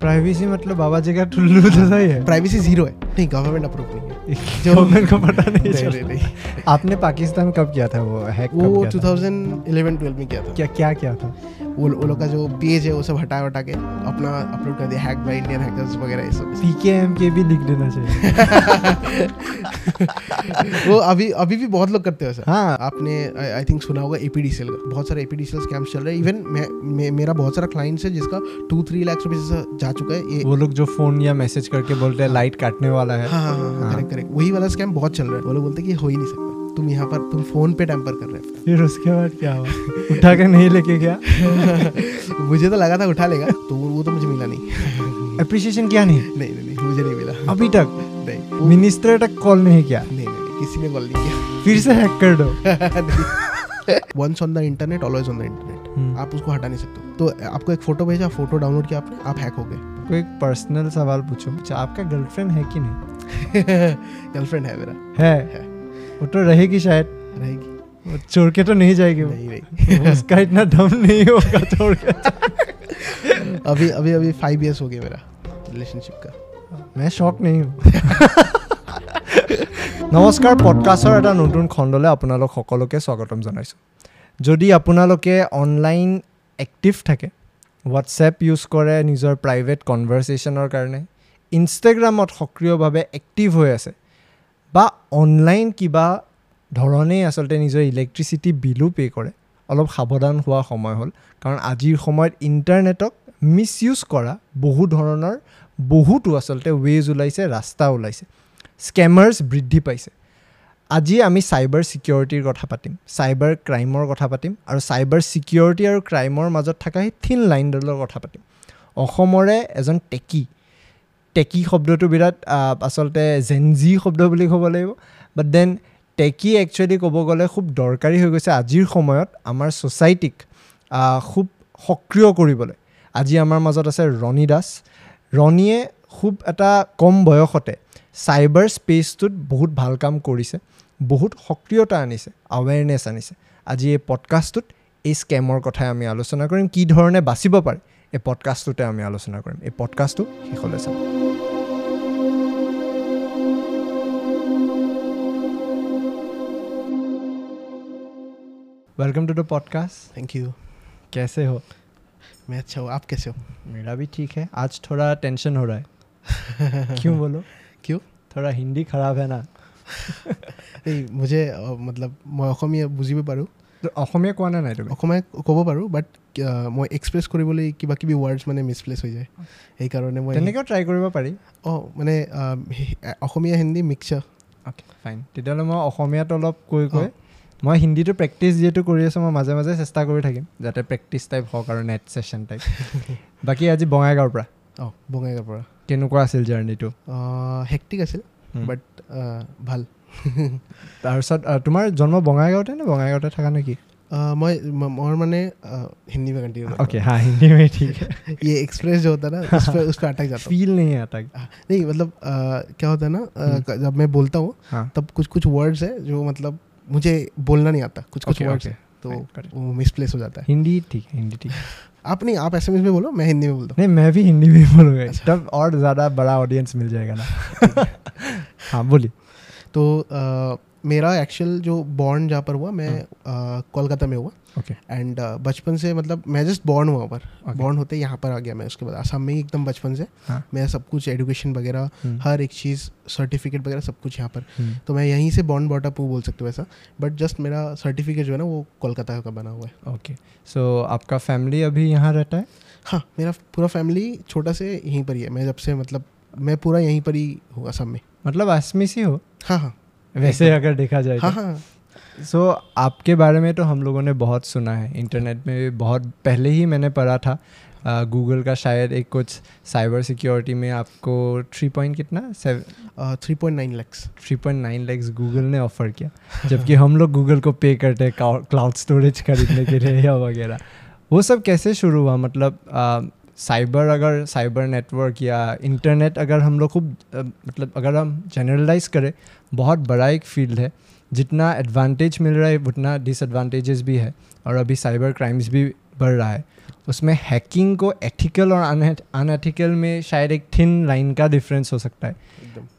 Privacy मतलब बाबा जी का टुल्लू जैसा ही है। प्राइवेसी ज़ीरो है। नहीं गवर्नमेंट अप्रूव नहीं है। जो गवर्नमेंट को पता नहीं नहीं, चला। नहीं, नहीं। आपने पाकिस्तान कब किया था वो हैक वो किया था? 2011-12 में किया था। क्या क्या किया था? वो वो लोग का जो पेज है वो सब हटा हटा के अपना अपलोड कर दिया। हैक बाय इंडियन हैकर्स वगैरह ये सब। पीकेएम के भी लिख देना चाहिए। वो अभी अभी भी बहुत लोग करते हैं सर हाँ। आपने आई थिंक सुना होगा एपीडीसीएल का। बहुत सारे एपीडीसीएल स्कैम्स चल रहे हैं। इवन मैं, मैं मेरा बहुत सारा क्लाइंट्स है जिसका टू थ्री लाख रुपए से जा चुका है। वो लोग जो फ़ोन या मैसेज करके बोलते हैं लाइट काटने वाला है। हाँ हाँ हाँ करेक्ट करेक्ट वही वाला स्कैम बहुत चल रहा है। वो लोग बोलते हैं कि हो ही नहीं सकता। तुम यहाँ पर तुम फ़ोन पे टैम्पर कर रहे हो। फिर उसके बाद क्या हुआ? उठा के नहीं लेके गया? मुझे तो लगा था उठा लेगा तो वो तो मुझे मिला नहीं। अप्रिशिएशन किया नहीं? नहीं नहीं मुझे नहीं मिला। अभी तक? नहीं। मिनिस्टर तक कॉल नहीं किया? नहीं नहीं किसी ने कॉल नहीं किया। फिर से हैक कर दो once on the internet always on the internet. आप उसको हटा नहीं सकते तो आपको एक फ़ोटो भेजा फ़ोटो डाउनलोड किया आपने आप हैक हो गए। कोई एक पर्सनल सवाल पूछो अच्छा आपका गर्लफ्रेंड है कि नहीं गर्लफ्रेंड है मेरा है है। वो तो रहेगी शायद रहेगी वो छोड़ के तो नहीं जाएगी वो नहीं नहीं उसका इतना दम नहीं होगा छोड़ के अभी अभी अभी फाइव इयर्स हो गया मेरा रिलेशनशिप का मैं শক नहीं हूँ নমস্কাৰ পডকাষ্টৰ এটা নতুন খণ্ডলৈ আপোনালোক সকলোকে স্বাগতম জনাইছোঁ যদি আপোনালোকে অনলাইন এক্টিভ থাকে হোৱাটছএপ ইউজ কৰে নিজৰ প্ৰাইভেট কনভাৰ্চেশ্যনৰ কাৰণে ইনষ্টাগ্ৰামত সক্ৰিয়ভাৱে এক্টিভ হৈ আছে বা অনলাইন কিবা ধৰণেই আচলতে নিজৰ ইলেক্ট্ৰিচিটি বিলো পে' কৰে। অলপ সাৱধান হোৱা সময় হ'ল কাৰণ আজিৰ সময়ত ইণ্টাৰনেটক মিছ ইউজ কৰা বহু ধৰণৰ বহুতো আচলতে ৱেজ ওলাইছে ৰাস্তা ওলাইছে। স্কেমাৰ্ছ বৃদ্ধি পাইছে। আজি আমি চাইবাৰ ছিকিউৰিটিৰ কথা পাতিম চাইবাৰ ক্ৰাইমৰ কথা পাতিম আৰু চাইবাৰ ছিকিউৰিটি আৰু ক্ৰাইমৰ মাজত থকা সেই থিন লাইনডালৰ কথা পাতিম। অসমৰে এজন টেকি টেকি শব্দটো বিৰাট আচলতে জেনজি শব্দ বুলি ক'ব লাগিব বাট দেন টেকি একচুৱেলি ক'ব গ'লে খুব দৰকাৰী হৈ গৈছে আজিৰ সময়ত আমাৰ ছ'চাইটিক খুব সক্ৰিয় কৰিবলৈ। আজি আমাৰ মাজত আছে ৰণী দাস। ৰণীয়ে খুব এটা কম বয়সতে চাইবাৰ স্পেচটোত বহুত ভাল কাম কৰিছে। বহুত সক্ৰিয়তা আনিছে আৱেৰনেছ আনিছে আজি এই পডকাষ্টটোত এই স্কেমৰ কথাই আমি আলোচনা কৰিম কি ধৰণে বাচিব পাৰে এই পডকাষ্টটোতে আমি আলোচনা কৰিম এই পডকাষ্টটো শেষলৈ চাম welcome to the podcast thank you कैसे हो मैं अच्छा हूँ आप कैसे हो मेरा भी ठीक है आज थोड़ा टेंशन हो रहा है क्यों बोलो क्यों थोड़ा हिंदी खराब है ना এই মুঝে মতলব মই অসমীয়া বুজিব পাৰোঁ। অসমীয়া কোৱা নাই তুমি? অসমীয়া ক'ব পাৰোঁ বাট মই এক্সপ্ৰেছ কৰিবলৈ কিবা কিবি ৱৰ্ডছ মানে মিছপ্লেচ হৈ যায়। সেইকাৰণে মই তেনেকৈও ট্ৰাই কৰিব পাৰি। অঁ মানে Assamese Hindi mixer okay fine তেতিয়াহ'লে মই অসমীয়াত অলপ কৈ কৈ মই হিন্দীটো প্ৰেক্টিচ যিহেতু কৰি আছোঁ মই মাজে মাজে চেষ্টা কৰি থাকিম যাতে প্ৰেক্টিচ টাইপ হওক আৰু নেট ছেশ্যন টাইপ বাকী আজি বঙাইগাঁৱৰ পৰা। অঁ বঙাইগাঁৱৰ পৰা। কেনেকুৱা আছিল জাৰ্ণিটো হেক্টিক আছিল। বাট ভাল তাৰপিছত আহ, তোমাৰ জন্ম বঙাইগাঁৱতে নে বঙাইগাঁৱতে থকা নেকি আহ, মই म- মোৰ মানে আহ, हिंदी में कंटिन्यू ओके हाँ हिंदी में ठीक है ये एक्सप्रेस जो होता है ना उस पर उस पर अटक जाता हूँ फील नहीं आता हाँ, नहीं मतलब अह, क्या होता है ना अह, जब मैं बोलता हूँ हाँ तब कुछ कुछ वर्ड्स है जो मतलब मुझे बोलना नहीं आता कुछ कुछ Okay, वर्ड्स okay. है तो Fine, got it. वो मिसप्लेस हो जाता है हिंदी ठीक है हिंदी ठीक है आप नहीं आप एस में बोलो मैं हिंदी में बोलता नहीं मैं भी हिंदी में बोलूँगा तब और ज़्यादा बड़ा ऑडियंस मिल जाएगा ना हाँ बोलिए। तो अह, मेरा एक्चुअल जो बॉर्न जहाँ पर हुआ मैं कोलकाता में हुआ। ओके एंड बचपन से मतलब मैं जस्ट बॉर्न हुआ पर। Okay. बॉर्न होते यहाँ पर आ गया मैं उसके बाद। असम में ही एकदम बचपन से। हाँ। मैं सब कुछ एजुकेशन वगैरह हम्म, हर एक चीज़ सर्टिफिकेट वगैरह सब कुछ यहाँ पर। हम्म, तो मैं यहीं से बॉर्न बॉटअप हूँ बोल सकते हो वैसा। बट जस्ट मेरा सर्टिफिकेट जो है ना वो कोलकाता का बना हुआ है। ओके सो आपका फैमिली अभी यहाँ रहता है? हाँ मेरा पूरा फैमिली छोटा से यहीं पर ही है। मैं जब से मतलब मैं पूरा यहीं पर ही हूँ असम में। मतलब असमी से हो। हाँ हाँ। वैसे अगर देखा जाए हाँ तो। हाँ सो आपके बारे में तो हम लोगों ने बहुत सुना है। इंटरनेट में भी बहुत पहले ही मैंने पढ़ा था। गूगल का शायद एक कुछ साइबर सिक्योरिटी में आपको थ्री पॉइंट कितना? Three point nine lakhs three point nine lakhs Google ने ऑफ़र किया। जबकि हम लोग गूगल को पे करते हैं क्लाउड स्टोरेज खरीदने के लिए या वगैरह। वो सब कैसे शुरू हुआ? मतलब साइबर अगर साइबर नेटवर्क या इंटरनेट अगर हम लोग खूब मतलब अगर हम जनरलाइज करें बहुत बड़ा एक फ़ील्ड है। जितना एडवांटेज मिल रहा है उतना डिसएडवांटेजेस भी है और अभी साइबर क्राइम्स भी बढ़ रहा है। उसमें हैकिंग को एथिकल और अनएथिकल में शायद एक थिन लाइन का डिफरेंस हो सकता है।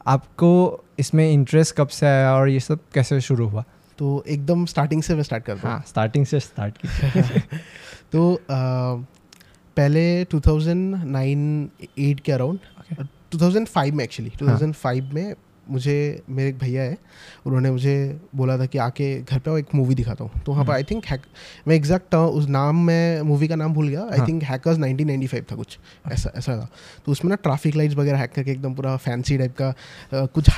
आपको इसमें इंटरेस्ट कब से आया और ये सब कैसे शुरू हुआ? तो एकदम स्टार्टिंग से मैं स्टार्ट करता हूँ। हाँ स्टार्टिंग से स्टार्ट कीजिए। तो पहले 2009 8 के अराउंड Okay. 2005 में एक्चुअली 2005 में मुझे मेरे एक भैया है उन्होंने मुझे बोला था कि आके घर पे एक मूवी दिखाता हूँ। तो वहाँ पर आई थिंक हैक मैं एग्जैक्ट उस नाम में मूवी का नाम भूल गया। आई। थिंक हैकर्स 1995 था कुछ। ऐसा ऐसा था। तो उसमें ना ट्रैफ़िक लाइट्स वगैरह हैक करके एकदम पूरा फैंसी टाइप का कुछ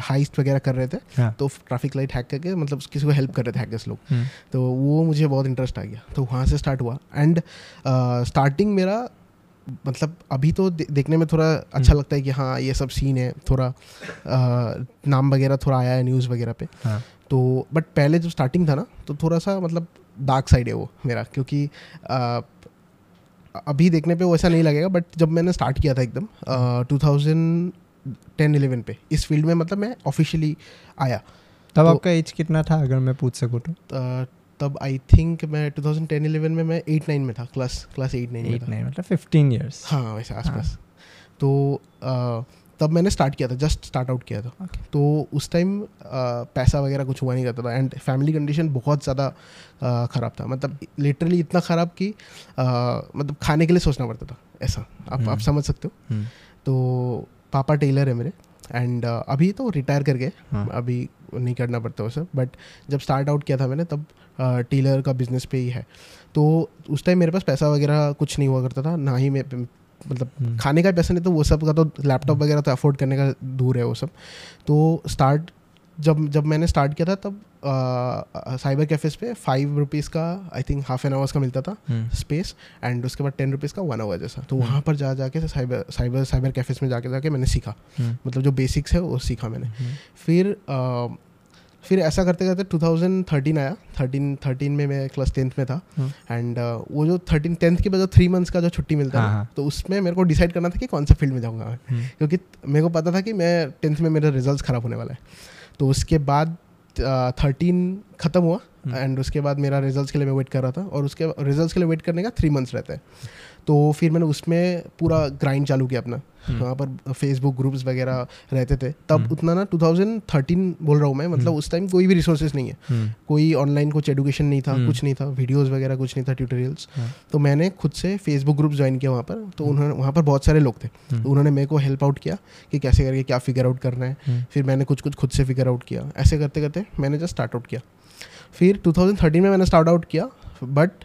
हाइस्ट वगैरह कर रहे थे। हाँ। तो ट्रैफ़िक लाइट हैक करके मतलब किसी को हेल्प कर रहे थे हैकर्स लोग। हम्म, तो वो मुझे बहुत इंटरेस्ट आ गया। तो वहाँ से स्टार्ट हुआ। एंड स्टार्टिंग मेरा मतलब अभी तो दे, देखने में थोड़ा अच्छा हम्म। लगता है कि हाँ ये सब सीन है थोड़ा अ, नाम वगैरह थोड़ा आया है न्यूज़ वगैरह पे। हाँ। तो बट पहले जब स्टार्टिंग था ना तो थोड़ा सा मतलब डार्क साइड है वो मेरा क्योंकि अ, अभी देखने पे वो ऐसा नहीं लगेगा बट जब मैंने स्टार्ट किया था एकदम टू थाउज़ेंड टेन इलेवन पे इस फ़ील्ड में मतलब मैं ऑफिशियली आया। तब तो- आपका एज कितना था अगर मैं पूछ सकूँ तो? तब आई थिंक मैं 2010-11 में मैं 8-9 में था क्लास क्लास 8-9 में एट नहीं मतलब फिफ्टीन ईयर्स हाँ वैसे आसपास तो तब मैंने स्टार्ट किया था जस्ट स्टार्ट आउट किया था Okay. तो उस टाइम पैसा वगैरह कुछ हुआ नहीं करता था एंड फैमिली कंडीशन बहुत ज़्यादा ख़राब था मतलब लिटरली इतना ख़राब कि मतलब खाने के लिए सोचना पड़ता था ऐसा आप hmm. आप हम्म। समझ सकते हो hmm. तो पापा टेलर है मेरे एंड अभी तो रिटायर कर गए हाँ। अभी नहीं करना पड़ता वो सब बट जब स्टार्ट आउट किया था मैंने तब टेलर का बिज़नेस पे ही है। तो उस टाइम मेरे पास पैसा वगैरह कुछ नहीं हुआ करता था ना ही मैं मतलब हम्म। खाने का पैसा नहीं तो वो सब का तो लैपटॉप वगैरह तो अफोर्ड करने का दूर है वो सब। तो स्टार्ट जब जब मैंने स्टार्ट किया था तब साइबर कैफेज पे फाइव रुपीज़ का I think half an hours का मिलता था हम्म, स्पेस एंड उसके बाद टेन रुपीज़ का वन आवर जैसा। तो हम्म। वहाँ पर जा जाके साइबर साइबर साइबर कैफेज में जाके जाके मैंने सीखा। हम्म, मतलब जो बेसिक्स है वो सीखा मैंने। हम्म, फिर फिर ऐसा करते करते 2013 आया। 13 13 में मैं क्लास टेंथ में था। हम्म। एंड वो जो 13 टेंथ के बाद जो थ्री मंथ्स का जो छुट्टी मिलता है हाँ, हाँ। तो उसमें मेरे को डिसाइड करना था कि कौन सा फ़ील्ड में जाऊँगा मैं। हम्म, क्योंकि मेरे को पता था कि मैं टेंथ में मेरा रिज़ल्ट ख़राब होने वाला है। तो उसके बाद थर्टीन ख़त्म हुआ हम्म। एंड उसके बाद मेरा रिजल्ट्स के लिए मैं वेट कर रहा था और उसके रिजल्ट्स के लिए वेट करने का थ्री मंथ्स रहता है तो फिर मैंने उसमें पूरा ग्राइंड चालू किया अपना। हम्म। वहाँ पर फेसबुक ग्रुप्स वगैरह रहते थे। तब हम्म। उतना ना 2013 बोल रहा हूँ मैं मतलब हम्म। उस टाइम कोई भी रिसोर्सेज नहीं है। कोई ऑनलाइन कुछ एडुकेशन नहीं था। कुछ नहीं था वीडियोस वगैरह कुछ नहीं था ट्यूटोरियल्स हाँ। तो मैंने खुद से फेसबुक ग्रुप ज्वाइन किया वहाँ पर। तो उन्होंने वहाँ पर बहुत सारे लोग थे। तो उन्होंने मेरे को हेल्प आउट किया कि कैसे करके क्या फिगर आउट करना है। फिर मैंने कुछ कुछ खुद से फिगर आउट किया। ऐसे करते करते मैंने जस्ट स्टार्ट आउट किया। फिर 2013 में मैंने स्टार्ट आउट किया बट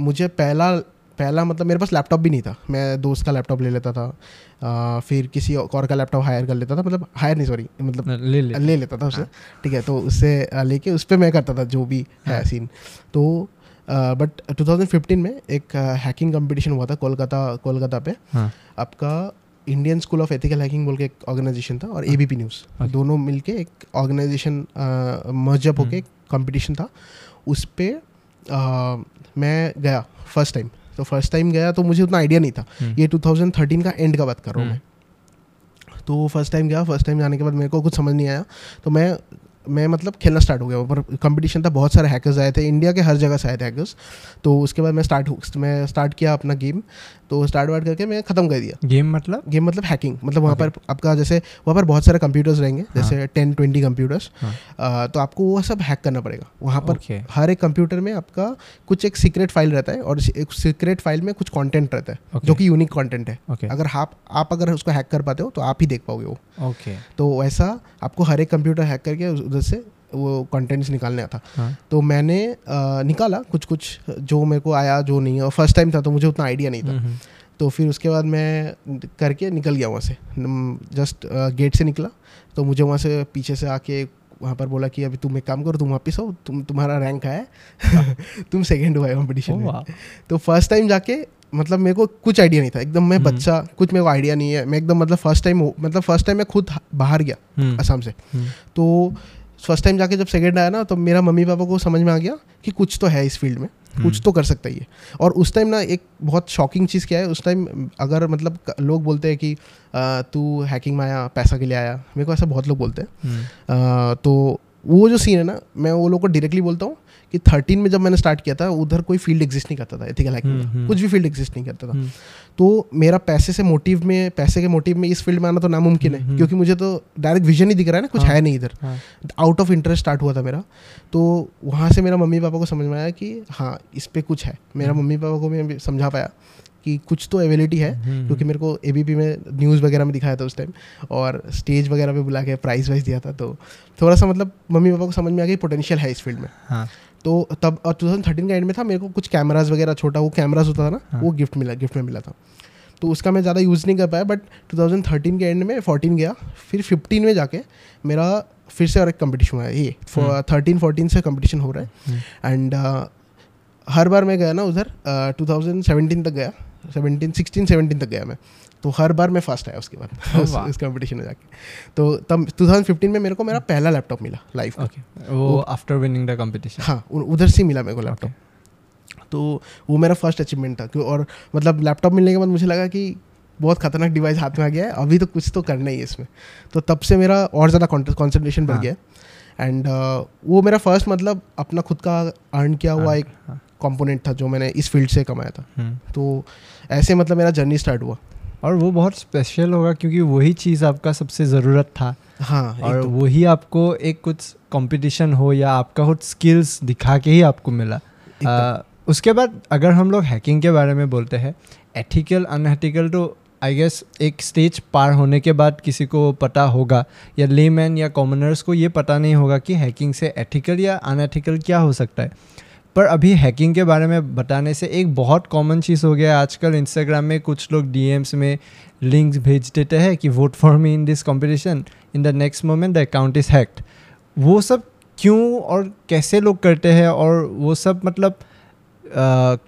मुझे पहला पहला मतलब मेरे पास लैपटॉप भी नहीं था। मैं दोस्त का लैपटॉप ले लेता था अ, फिर किसी और का लैपटॉप हायर कर लेता था मतलब हायर नहीं सॉरी मतलब ले ले ले लेता था उससे ठीक है तो उससे लेके उस पर मैं करता था जो भी है। हाँ। सीन तो बट 2015 में एक हैकिंग कंपटीशन हुआ था कोलकाता कोलकाता पे। हाँ। आपका Indian School of Ethical Hacking बोल के एक ऑर्गेनाइजेशन था और एबीपी न्यूज़ Okay. दोनों मिलके एक ऑर्गेनाइजेशन मर्जअप होके एक कंपटीशन था। उस पर मैं गया फ़र्स्ट टाइम तो फ़र्स्ट टाइम गया तो मुझे उतना आइडिया नहीं था। हम्म, ये 2013 का एंड का बात कर रहा हूँ हम्म। मैं। तो फ़र्स्ट टाइम गया फ़र्स्ट टाइम जाने के बाद मेरे को कुछ समझ नहीं आया। तो मैं मैं मतलब खेलना स्टार्ट हो गया। पर कंपटीशन था बहुत सारे हैकर्स आए थे। इंडिया के हर जगह से आए थे हैकर्स तो उसके बाद मैं स्टार्ट मैं स्टार्ट किया अपना गेम तो स्टार्ट वार्ट करके मैं ख़त्म कर दिया। गेम मतलब? गेम मतलब हैकिंग मतलब वहाँ पर आपका जैसे वहाँ पर बहुत सारे कंप्यूटर्स रहेंगे हाँ। जैसे टेन ट्वेंटी कंप्यूटर्स। तो आपको वो सब हैक करना पड़ेगा। वहाँ पर हर एक कंप्यूटर में आपका कुछ एक सीक्रेट फ़ाइल रहता है और एक सीक्रेट फ़ाइल में कुछ कॉन्टेंट रहता है जो कि यूनिक कॉन्टेंट है। अगर आप आप अगर उसको हैक कर पाते हो तो आप ही देख पाओगे वो। ओके तो वैसा आपको हर एक कंप्यूटर हैक करके उधर से वो कंटेंट्स निकालने आता हाँ। तो मैंने अ, निकाला कुछ कुछ जो मेरे को आया जो नहीं है। और फ़र्स्ट टाइम था तो मुझे उतना आइडिया नहीं था। हम्म, तो फिर उसके बाद मैं करके निकल गया वहाँ से। जस्ट गेट से निकला। तो मुझे वहाँ से पीछे से आके वहाँ पर बोला कि अभी तुम एक काम करो तुम वापस आओ। तुम तुम्हारा रैंक आया तुम सेकेंड हुआ है कंपटीशन ओह, में। तो फ़र्स्ट टाइम जाके मतलब मेरे को कुछ आइडिया नहीं था। एकदम मैं हम्म। बच्चा कुछ मेरे को आइडिया नहीं है। मैं एकदम मतलब फ़र्स्ट टाइम मतलब फ़र्स्ट टाइम मैं खुद बाहर गया हम्म, असम से। हम्म, तो फ़र्स्ट टाइम जाके जब सेकेंड आया ना तो मेरा मम्मी पापा को समझ में आ गया कि कुछ तो है इस फ़ील्ड में हम्म। कुछ तो कर सकता ही है और उस टाइम ना एक बहुत शॉकिंग चीज़ क्या है उस टाइम अगर मतलब लोग बोलते हैं कि तू हैकिंग में आया पैसा के लिए आया। मेरे को ऐसा बहुत लोग बोलते हैं। हम्म, तो वो जो सीन है ना मैं वो लोग को डायरेक्टली बोलता हूँ कि थर्टीन में जब मैंने स्टार्ट किया था उधर कोई फ़ील्ड एग्जिस्ट नहीं करता था एथिकल हैकिंग हम्म, हम्म। कुछ भी फ़ील्ड एग्जिस्ट नहीं करता था। हम्म। तो मेरा पैसे से मोटिव में पैसे के मोटिव में इस फ़ील्ड में आना तो नामुमकिन है क्योंकि मुझे तो डायरेक्ट विजन ही दिख रहा है ना कुछ हाँ। है नहीं इधर। आउट ऑफ़ इंटरेस्ट स्टार्ट हुआ था मेरा। तो वहाँ से मेरा मम्मी पापा को समझ में आया कि हाँ इस पे कुछ है। मेरा। मम्मी पापा को मैं समझा पाया कि कुछ तो एबिलिटी है क्योंकि मेरे को एबीपी में न्यूज़ वगैरह में दिखाया था उस टाइम और स्टेज वगैरह पे बुला के प्राइज़ वाइज दिया था। तो थोड़ा सा मतलब मम्मी पापा को समझ में आ गई पोटेंशियल है इस फ़ील्ड में। हाँ। तो तब और 2013 का एंड में था मेरे को कुछ कैमराज वगैरह छोटा वो कैमराज होता था ना हाँ। वो गिफ्ट मिला गिफ्ट में मिला था तो उसका मैं ज़्यादा यूज़ नहीं कर पाया बट 2013 के एंड में 14 गया फिर 15 में जाके मेरा फिर से और एक कंपटीशन हुआ है ये हम्म। थर्टीन फोर्टीन से कंपटीशन हो रहा है एंड uh, हर बार मैं गया ना उधर टू थाउज़ेंड सेवेंटीन तक गया सेवनटीन सिक्सटीन सेवनटीन तक गया मैं तो हर बार मैं फ़र्स्ट आया उसके बाद। वाह। कंपटीशन में जाके। तो तब 2015 में मेरे को मेरा पहला लैपटॉप मिला लाइफ का। ओके वो आफ्टर विनिंग द कंपटीशन हाँ उधर से ही मिला मेरे को लैपटॉप तो वो मेरा फ़र्स्ट अचीवमेंट था। क्यों? और मतलब लैपटॉप मिलने के बाद मुझे लगा कि बहुत खतरनाक डिवाइस हाथ में आ गया है। अभी तो कुछ तो करना ही है इसमें। तो तब से मेरा और ज़्यादा कॉन्सेंट्रेशन बढ़ हाँ। गया। एंड वो मेरा फ़र्स्ट मतलब अपना खुद का अर्न किया हुआ एक हाँ, कंपोनेंट था जो मैंने इस फ़ील्ड से कमाया था। हम्म। तो ऐसे मतलब मेरा जर्नी स्टार्ट हुआ। और वो बहुत स्पेशल होगा क्योंकि वही चीज़ आपका सबसे ज़रूरत था हाँ और एकदम। वही आपको एक कुछ कंपटीशन हो या आपका कुछ स्किल्स दिखा के ही आपको मिला आ, उसके बाद अगर हम लोग हैकिंग के बारे में बोलते हैं एथिकल अनएथिकल तो आई गेस एक स्टेज पार होने के बाद किसी को पता होगा या लेमैन या कॉमनर्स को ये पता नहीं होगा कि हैकिंग से एथिकल या अनएथिकल क्या हो सकता है पर अभी हैकिंग के बारे में बताने से एक बहुत कॉमन चीज़ हो गया आजकल इंस्टाग्राम में कुछ लोग डीएम्स में लिंक्स भेज देते हैं कि vote for me in this competition in the next moment the account is hacked वो सब क्यों और कैसे लोग करते हैं और वो सब मतलब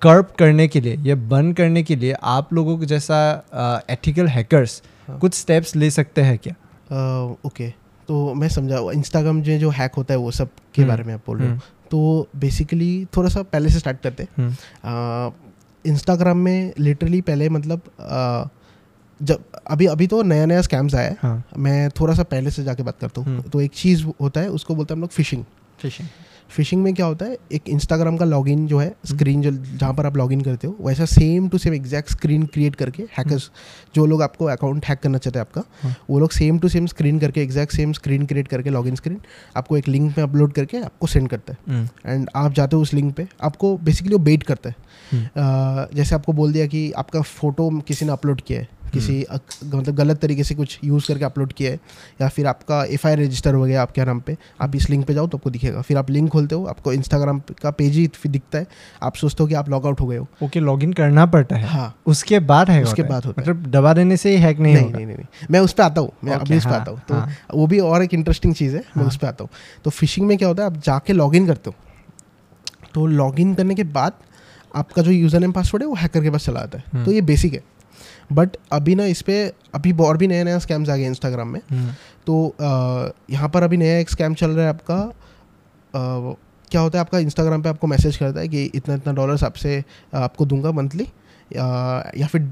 कर्ब करने के लिए या बंद करने के लिए आप लोगों को जैसा एथिकल हैकर्स हाँ। कुछ स्टेप्स ले सकते हैं क्या? ओके तो मैं समझा इंस्टाग्राम जो जो हैक होता है वो सब के हम्म, बारे में आप बोल रहे हो। हम्म, तो बेसिकली थोड़ा सा पहले से स्टार्ट करते हम्म, हैं इंस्टाग्राम में लिटरली पहले मतलब जब अभी अभी तो नया नया स्कैम्स आया है। हाँ। मैं थोड़ा सा पहले से जाके बात करता हूँ। हम्म। तो एक चीज़ होता है उसको बोलते हैं हम लोग फिशिंग फिशिंग फिशिंग में क्या होता है एक इंस्टाग्राम का लॉगिन जो है हम्म। स्क्रीन जो जहाँ पर आप लॉगिन करते हो वैसा same to same exact screen create करके हैकर्स जो लोग आपको अकाउंट हैक करना चाहते हैं आपका हाँ। वो लोग सेम टू सेम स्क्रीन करके एग्जैक्ट सेम स्क्रीन क्रिएट करके लॉगिन स्क्रीन आपको एक लिंक में अपलोड करके आपको सेंड करता है एंड आप जाते हो उस लिंक पे आपको बेसिकली वो बेट करता है हम्म। जैसे आपको बोल दिया कि आपका फ़ोटो किसी ने अपलोड किया है किसी मतलब गलत तरीके से कुछ यूज़ करके अपलोड किया है या फिर आपका एफ़ आई रजिस्टर हो गया आपके नाम पे आप इस लिंक पे जाओ तो आपको दिखेगा। फिर आप लिंक खोलते हो आपको इंस्टाग्राम का पेज ही फिर दिखता है आप सोचते हो कि आप लॉग आउट हो गए हो। ओके लॉगिन करना पड़ता है। हाँ। उसके बाद है उसके बाद होता है। मतलब दबा देने से ही हैक नहीं, नहीं नहीं नहीं मैं उस पर आता हूँ। मैं अभी उस पर हाँ, आता हूँ। तो हाँ। वो भी और एक इंटरेस्टिंग चीज़ है मैं हाँ। उस पर आता हूँ। तो फिशिंग में क्या होता है आप जाके लॉगिन करते हो। तो लॉगिन करने के बाद आपका जो यूज़र नेम पासवर्ड है वो हैकर के पास चला आता है। हम्म। तो ये बेसिक है। बट अभी ना इस पर अभी और भी नया नया स्कैम्स आ गए इंस्टाग्राम में। हम्म, तो यहाँ पर अभी नया एक स्कैम चल रहा है आपका। क्या होता है आपका इंस्टाग्राम पे आपको मैसेज करता है कि इतना इतना डॉलर्स आपसे आपको दूँगा मंथली या फिर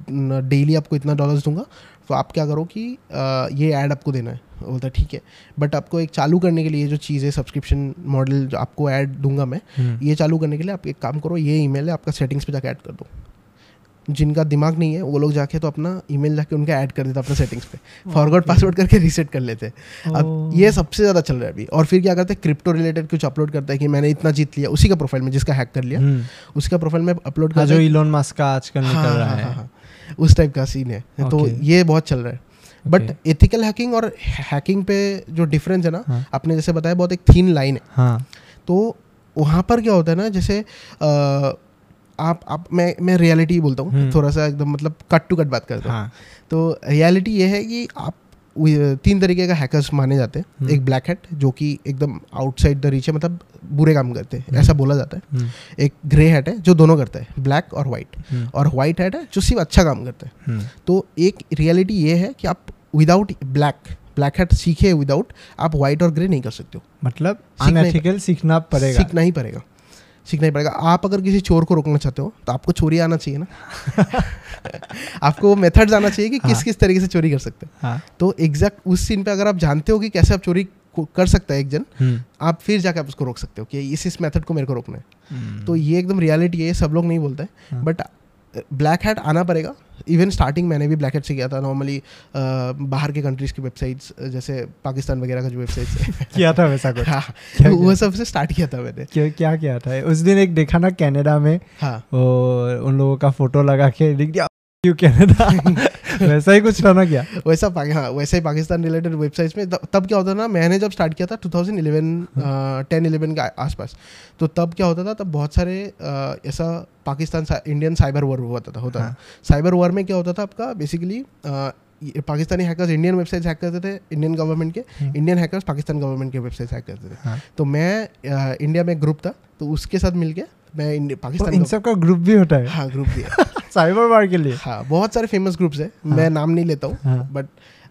डेली आपको इतना डॉलर्स दूँगा। तो आप क्या करो कि ये ऐड आपको देना है। बोलता है ठीक है। बट आपको एक चालू करने के लिए जो चीज़ है सब्सक्रिप्शन मॉडल जो आपको ऐड दूँगा मैं हम्म, ये चालू करने के लिए आप एक काम करो ये ईमेल है आपका सेटिंग्स पे जाके ऐड कर दो। जिनका दिमाग नहीं है वो लोग जाके तो अपना ईमेल जाके उनका ऐड कर देता अपने सेटिंग्स पे। फॉरवर्ड पासवर्ड करके रीसेट कर लेते हैं। अब ये सबसे ज़्यादा चल रहा है अभी। और फिर क्या करते हैं क्रिप्टो रिलेटेड कुछ अपलोड करता है कि मैंने इतना जीत लिया उसी का प्रोफ़ाइल में जिसका हैक कर लिया हम्म, उसका प्रोफ़ाइल में अपलोड हाँ कर जो इलोन मस्क का आजकल निकल हाँ, रहा हाँ, है। हाँ, हाँ, उस टाइप का सीन है। तो ये बहुत चल रहा है। बट एथिकल हैकिंग और हैकिंग पे जो डिफरेंस है ना हाँ। आपने जैसे बताया बहुत एक थीन लाइन है। हाँ। तो वहाँ पर क्या होता है ना जैसे आप आप मैं मैं रियलिटी बोलता हूँ। हम्म। थोड़ा सा एकदम मतलब कट टू कट बात करता हूँ। हाँ। तो रियलिटी ये है कि आप तीन तरीके का हैकर्स माने जाते हैं। हम्म। एक ब्लैक हैट जो कि एकदम आउटसाइड द रीच है मतलब बुरे काम करते हैं। हम्म। ऐसा बोला जाता है। हम्म, एक ग्रे हैट है जो दोनों करता है ब्लैक और वाइट हम्म, और वाइट हैट है जो सिर्फ़ अच्छा काम करता है। हम्म, तो एक रियलिटी ये है कि आप विदाउट ब्लैक ब्लैक हैट सीखे विदाउट आप वाइट और ग्रे नहीं कर सकते हो। मतलब अनएथिकल सीखना पड़ेगा। सीखना ही पड़ेगा। सीखना ही पड़ेगा। आप अगर किसी चोर को रोकना चाहते हो तो आपको चोरी आना चाहिए ना? आपको वो मेथड्स आना चाहिए कि किस हाँ। किस तरीके से चोरी कर सकते हैं। हाँ। तो एग्जैक्ट उस सीन पे अगर आप जानते हो कि कैसे आप चोरी कर सकता है एक जन हम्म, आप फिर जाके आप उसको रोक सकते हो कि इस इस मेथड को मेरे को रोकना है। हम्म, तो ये एकदम रियलिटी है सब लोग नहीं बोलते हैं। बट ब्लैक हैट आना पड़ेगा। इवन स्टार्टिंग मैंने भी ब्लैक हेड से किया था। नॉर्मली बाहर के कंट्रीज़ की वेबसाइट्स जैसे पाकिस्तान वगैरह का जो वेबसाइट्स किया था वैसा कुछ? हाँ। क्या किया? वो सबसे स्टार्ट किया था मैंने। क्या क्या किया था? उस दिन एक देखा ना कैनेडा में हाँ। और उन लोगों का फ़ोटो लगा के लिख दिया यू कनाडा वैसा ही कुछ था ना क्या वैसा हाँ वैसे ही पाकिस्तान रिलेटेड वेबसाइट्स में तब क्या होता था ना मैंने जब स्टार्ट किया था 2011 टेन इलेवन के आसपास तो तब क्या होता था तब बहुत सारे ऐसा पाकिस्तान इंडियन साइबर वॉर होता था होता था हाँ। साइबर वॉर में क्या होता था आपका basically Pakistani hackers Indian websites hack करते थे इंडियन गवर्नमेंट के। इंडियन हैकर्स पाकिस्तान गवर्नमेंट के वेबसाइट्स हैक करते थे हाँ। तो मैं इंडिया में ग्रुप था तो उसके साथ मिलके मैं तो पाकिस्तान इन सब का ग्रुप भी होता है? हाँ ग्रुप दिया साइबर वार के लिए? हाँ बहुत सारे फ़ेमस ग्रुप्स है। हाँ। मैं नाम नहीं लेता हूँ हाँ। बट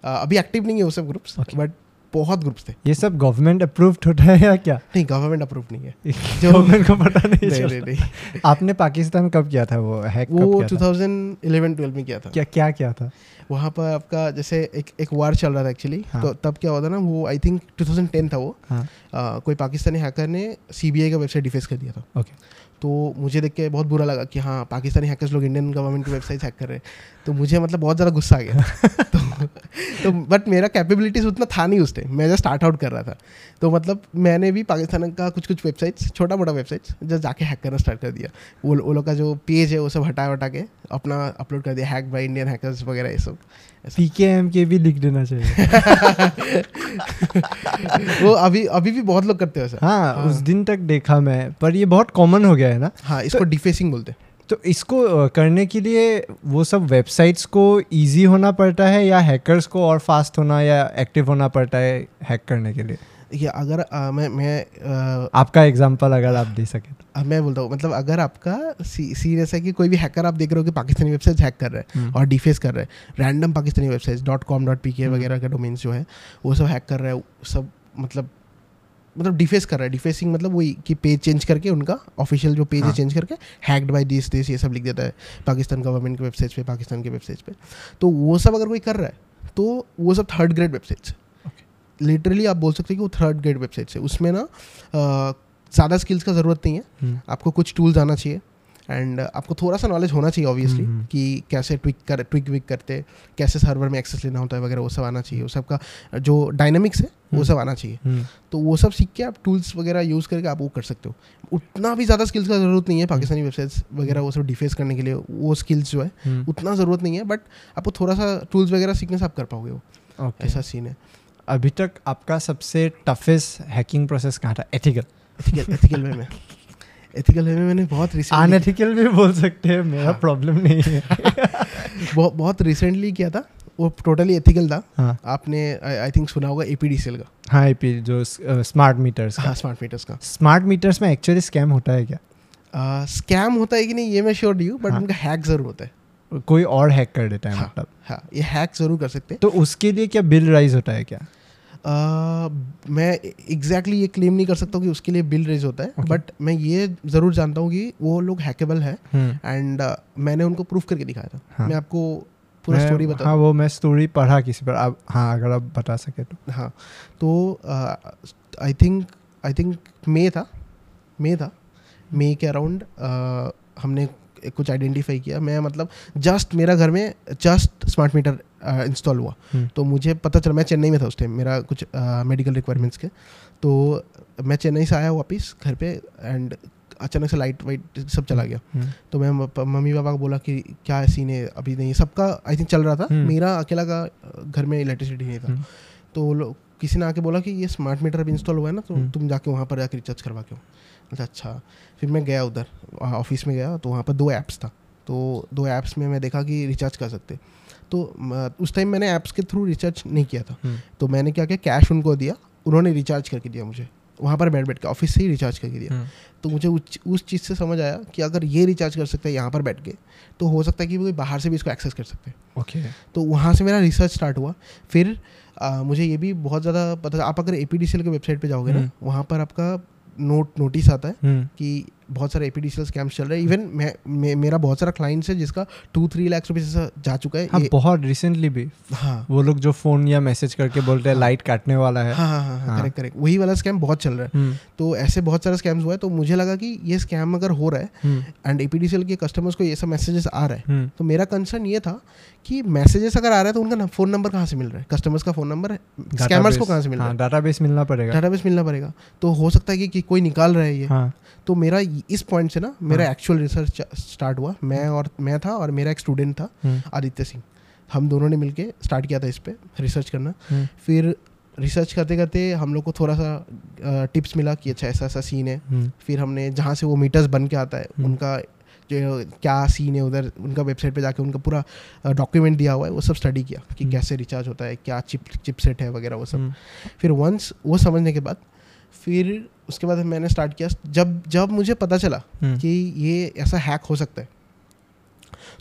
अभी एक्टिव नहीं है वो सब ग्रुप्स Okay. बट बहुत ग्रुप्स थे। ये सब गवर्नमेंट अप्रूव्ड होता है या क्या? नहीं गवर्नमेंट अप्रूव नहीं है। जो गवर्नमेंट को पता नहीं नहीं। नहीं नहीं। आपने पाकिस्तान कब किया था? वो हैक वो किया था? 2011 12 में किया था। क्या क्या किया था? वहाँ पर आपका जैसे एक एक वार चल रहा था एक्चुअली हाँ। तो तब क्या हुआ था ना वो आई थिंक 2010 था वो। हाँ। अ, कोई पाकिस्तानी हैकर ने सीबीआई का वेबसाइट डिफेस कर दिया था। ओके तो मुझे देख के बहुत बुरा लगा कि हाँ पाकिस्तानी हैकर्स लोग इंडियन गवर्नमेंट की वेबसाइट हैक कर रहे हैं। तो मुझे मतलब बहुत ज़्यादा गुस्सा आ गया। तो तो बट मेरा कैपेबिलिटीज उतना था नहीं उस टाइम मैं जस्ट स्टार्ट आउट कर रहा था। तो मतलब मैंने भी पाकिस्तान का कुछ कुछ वेबसाइट्स छोटा मोटा वेबसाइट्स जस्ट जाके हैक करना स्टार्ट कर दिया। वो वो लोग का जो पेज है वो सब हटा वटा के अपना अपलोड कर दिया। हैक बाई इंडियन हैकर्स वगैरह ये सब। पी के एम के भी लिख देना चाहिए। वो अभी अभी भी बहुत लोग करते हैं हाँ हाँ। उस दिन तक देखा मैं पर ये बहुत कॉमन हो गया है ना। हाँ इसको डिफेसिंग बोलते हैं। तो इसको करने के लिए वो सब वेबसाइट्स को इजी होना पड़ता है या हैकर्स को और फास्ट होना या एक्टिव होना पड़ता है हैक करने के लिए? देखिए अगर अ, मैं मैं अ, आपका एग्जांपल अगर आप दे सके तो अब मैं बोलता हूँ मतलब अगर आपका सीरियस है कि कोई भी हैकर आप देख रहे हो कि पाकिस्तानी वेबसाइट हैक कर रहे हैं हम्म। और डिफेस कर रहे हैं random Pakistani website dot com dot P K. वगैरह का डोमेन्स जो है वो सब हैक कर रहे हैं सब मतलब मतलब डिफेस कर रहा है डिफेसिंग मतलब वही कि पेज चेंज करके उनका ऑफिशियल जो पेज है हाँ। चेंज करके हैक्ड बाय दिस दिस ये सब लिख देता है पाकिस्तान गवर्नमेंट की वेबसाइट पे पाकिस्तान की वेबसाइट पे तो वो सब अगर कोई कर रहा है तो वो सब थर्ड ग्रेड वेबसाइट्स लिटरली आप बोल सकते हैं कि वो थर्ड ग्रेड वेबसाइट्स है। उसमें ना ज़्यादा स्किल्स का ज़रूरत नहीं है। हम्म, आपको कुछ टूल्स आना चाहिए। एंड आपको थोड़ा सा नॉलेज होना चाहिए ऑब्वियसली हम्म, हम्म। कि कैसे ट्विक कर ट्विक विक करते कैसे सर्वर में एक्सेस लेना होता है वगैरह वो सब आना चाहिए। वो सब का जो डायनामिक्स है वो हम्म। सब आना चाहिए। हम्म, तो वो सब सीख के आप टूल्स वगैरह यूज़ करके आप वो कर सकते हो। उतना भी ज़्यादा स्किल्स का ज़रूरत नहीं है पाकिस्तानी वेबसाइट्स वगैरह वो सब डिफेस करने के लिए। वो स्किल्स जो है उतना ज़रूरत नहीं है बट आपको थोड़ा सा टूल्स वगैरह सीखने से आप कर पाओगे वो। ऐसा सीन है। अभी तक आपका सबसे टफेस्ट हैकिंग प्रोसेस कहाँ था? एथिकल एथिकल एथिकल वे में। एथिकल में मैंने बहुत रिसेंटली अनएथिकल भी बोल सकते हैं मेरा हाँ। प्रॉब्लम नहीं है। बहुत बहुत रिसेंटली किया था वो टोटली एथिकल था। हाँ। आपने आई थिंक सुना होगा एपीडीसीएल का। हाँ एपी जो स्मार्ट मीटर्स का। हाँ स्मार्ट मीटर्स का। स्मार्ट मीटर्स में एक्चुअली स्कैम होता है क्या? स्कैम होता है कि नहीं ये मैं श्योर नहीं हूँ बट हाँ। उनका हैक ज़रूर होता है। कोई और हैक कर देता है हाँ। मतलब। हाँ ये हैक ज़रूर कर सकते हैं। तो उसके लिए क्या बिल राइज होता है क्या? मैं एग्जैक्टली exactly ये क्लेम नहीं कर सकता हूँ कि उसके लिए बिल रेज होता है Okay. बट मैं ये ज़रूर जानता हूँ कि वो लोग हैकेबल है एंड मैंने उनको प्रूफ करके दिखाया था। हाँ। मैं आपको पूरा स्टोरी बता हाँ वो मैं स्टोरी पढ़ा किसी पर। आप हाँ अगर आप बता सके तो। हाँ तो आई थिंक आई थिंक मे था। मे था। मे के अराउंड हमने कुछ आइडेंटिफाई किया। मैं मतलब जस्ट मेरा घर में जस्ट स्मार्ट मीटर इंस्टॉल हुआ। हम्म, तो मुझे पता चला मैं चेन्नई में था उस टाइम मेरा कुछ मेडिकल रिक्वायरमेंट्स के। तो मैं चेन्नई से आया वापस घर पे एंड अचानक से लाइट वाइट सब चला गया। हम्म, तो मैं मम्मी पापा को बोला कि क्या सीन है अभी नहीं सबका आई थिंक चल रहा था। हम्म। मेरा अकेला का घर में इलेक्ट्रिसिटी नहीं था। हम्म, तो लोग किसी ने आके बोला कि ये स्मार्ट मीटर अभी इंस्टॉल हुआ है ना तो हम्म। तुम जाके वहाँ पर जाकर रिचार्ज करवा के अच्छा अच्छा। फिर मैं गया उधर ऑफ़िस में गया तो वहाँ पर दो ऐप्स था। तो दो ऐप्स में मैं देखा कि रिचार्ज कर सकते। तो उस टाइम मैंने ऐप्स के थ्रू रिचार्ज नहीं किया था। हम्म, तो मैंने क्या किया कैश उनको दिया उन्होंने रिचार्ज करके दिया मुझे। वहाँ पर बैठ बैठ के ऑफ़िस से ही रिचार्ज करके दिया। हम्म, तो मुझे उस उस चीज़ से समझ आया कि अगर ये रिचार्ज कर सकते हैं यहाँ पर बैठ के तो हो सकता है कि कोई बाहर से भी इसको एक्सेस कर सकते हैं। ओके तो वहाँ से मेरा रिसर्च स्टार्ट हुआ। फिर आ, मुझे ये भी बहुत ज़्यादा पता आप अगर ए पी के वेबसाइट पर जाओगे ना हम्म। वहाँ पर आपका नोट नोटिस आता है कि बहुत सारे ए स्कैम्स चल रहे हैं. इवन मैं मे, मेरा बहुत सारा क्लाइंट्स है जिसका टू थ्री लाख रुपये से जा चुका है. हाँ बहुत रिसेंटली भी. हाँ. वो लोग जो फ़ोन या मैसेज करके बोलते हैं हाँ। लाइट काटने वाला है. हाँ हाँ हाँ हाँ। करेक्ट करेक्ट वही वाला स्कैम बहुत चल रहा है. हम्म, तो ऐसे बहुत सारा स्कैम्स हुआ है तो मुझे लगा कि ये स्कैम अगर हो रहा है हम्म, एंड ए के कस्टमर्स को ये सब मैसेजेस आ रहा है हम्म, तो मेरा कंसर्न ये था कि मैसेजेस अगर आ रहा है तो उनका फ़ोन नंबर कहाँ से मिल रहा है? कस्टमर्स का फ़ोन नंबर स्कैमर्स को कहाँ से मिल रहा हाँ? है डाटाबेस मिलना पड़ेगा. डाटाबेस मिलना पड़ेगा. तो हो सकता है कि, कोई निकाल रहा है ये. हाँ. तो मेरा इस पॉइंट से ना मेरा। एक्चुअल रिसर्च स्टार्ट हुआ। मैं और मैं था और मेरा एक स्टूडेंट था हम्म, आदित्य सिंह। हम दोनों ने मिलके स्टार्ट किया था इस पर रिसर्च करना। हम्म, फिर रिसर्च करते करते हम लोग को थोड़ा सा टिप्स मिला कि अच्छा ऐसा ऐसा सीन है। हम्म, फिर हमने जहाँ से वो मीटर्स बन के आता है। उनका जो क्या सीन है उधर उनका वेबसाइट पे जाके उनका पूरा डॉक्यूमेंट दिया हुआ है वो सब स्टडी किया कि। कैसे रिचार्ज होता है क्या चिप चिपसेट है वगैरह वो सब। फिर वंस वो समझने के बाद फिर उसके बाद मैंने स्टार्ट किया। जब जब मुझे पता चला हम्म, कि ये ऐसा हैक हो सकता है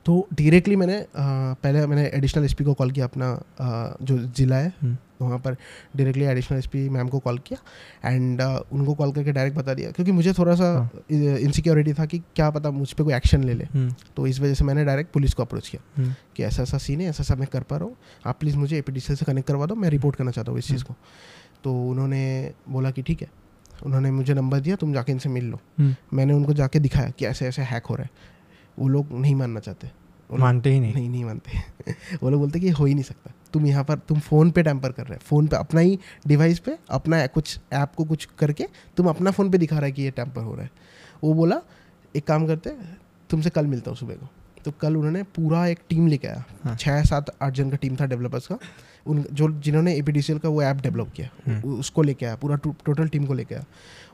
तो डायरेक्टली मैंने अ, पहले मैंने एडिशनल एसपी को कॉल किया अपना अ, जो ज़िला है हम्म, वहाँ पर डायरेक्टली एडिशनल एसपी मैम को कॉल किया एंड उनको कॉल करके डायरेक्ट बता दिया। क्योंकि मुझे थोड़ा सा हाँ। इनसिक्योरिटी था कि क्या पता मुझ पर कोई एक्शन ले ले। हम्म, तो इस वजह से मैंने डायरेक्ट पुलिस को अप्रोच किया कि ऐसा ऐसा सीन है ऐसा ऐसा मैं कर पा रहा हूँ। आप प्लीज़ मुझे ए से कनेक्ट करवा दो मैं रिपोर्ट करना चाहता हूँ इस चीज़ को। तो उन्होंने बोला कि ठीक है। उन्होंने मुझे नंबर दिया तुम जाके इनसे मिल लो। हम्म, मैंने उनको जाके दिखाया कि ऐसे ऐसे हैक हो रहा है। वो लोग नहीं मानना चाहते। मानते ही नहीं। नहीं नहीं मानते। वो लोग बोलते कि हो ही नहीं सकता। तुम यहाँ पर तुम फ़ोन पे टैम्पर कर रहे हो। फ़ोन पे अपना ही डिवाइस पे अपना कुछ ऐप को कुछ करके तुम अपना फ़ोन पे दिखा रहा है कि ये टैम्पर हो रहा है। वो बोला एक काम करते तुमसे कल मिलता हूँ सुबह को। तो कल उन्होंने पूरा एक टीम लेके आया। हाँ। छः सात आठ जन का टीम था डेवलपर्स का। उन जो जिन्होंने एपीडीसीएल का वो ऐप डेवलप किया हम्म। उसको लेके आया पूरा टोटल टीम को लेके आया।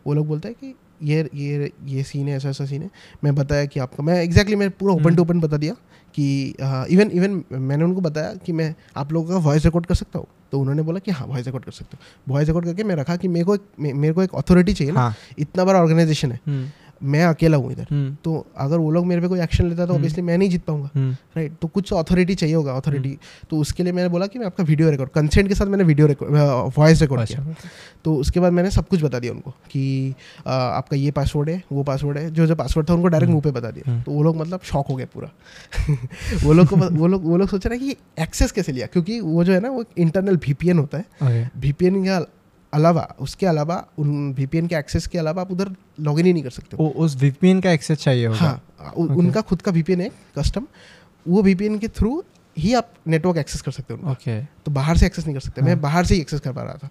वो लोग बोलते हैं कि ये ये ये सीन है ऐसा ऐसा सीन है। मैं बताया कि आपका मैं एग्जैक्टली मैं पूरा ओपन। टू ओपन बता दिया कि इवन इवन मैंने उनको बताया कि मैं आप लोगों का वॉइस रिकॉर्ड कर सकता हूँ। तो उन्होंने बोला कि हाँ वॉइस रिकॉर्ड कर सकते हो। वॉइस रिकॉर्ड करके मैं रखा कि मेरे को एक मेरे को एक अथॉरिटी चाहिए ना। हाँ। इतना बड़ा ऑर्गेनाइजेशन है। हम्म, मैं अकेला हूँ इधर। हम्म, तो अगर वो लोग मेरे पे कोई एक्शन लेता तो हम्म। ऑब्वियसली मैं नहीं जीत पाऊँगा। हम्म, राइट तो कुछ अथॉरिटी चाहिए होगा अथॉरिटी तो उसके लिए मैंने बोला कि मैं आपका वीडियो रिकॉर्ड कंसेंट के साथ मैंने वीडियो रिकॉर्ड वॉइस रिकॉर्ड किया। तो उसके बाद मैंने सब कुछ बता दिया उनको कि आपका ये पासवर्ड है वो पासवर्ड है जो जो पासवर्ड था उनको डायरेक्ट मुँह पे बता दिया। हम्म। तो वो लोग मतलब शॉक हो गए पूरा। वो लोग को वो लोग वो लोग सोच रहे हैं कि एक्सेस कैसे लिया? क्योंकि वो जो है ना वो इंटरनल वीपीएन होता है। वीपीएन के अलावा उसके अलावा उन वीपीएन के एक्सेस के अलावा आप उधर लॉग इन ही नहीं कर सकते हो। ओ उस VPN का एक्सेस चाहिए होगा। हाँ उ- उनका खुद का वीपीएन है कस्टम वो वीपीएन के थ्रू ही आप नेटवर्क एक्सेस कर सकते हो ओके तो बाहर से एक्सेस नहीं कर सकते। हाँ. मैं हाँ। बाहर से ही एक्सेस कर पा रहा था।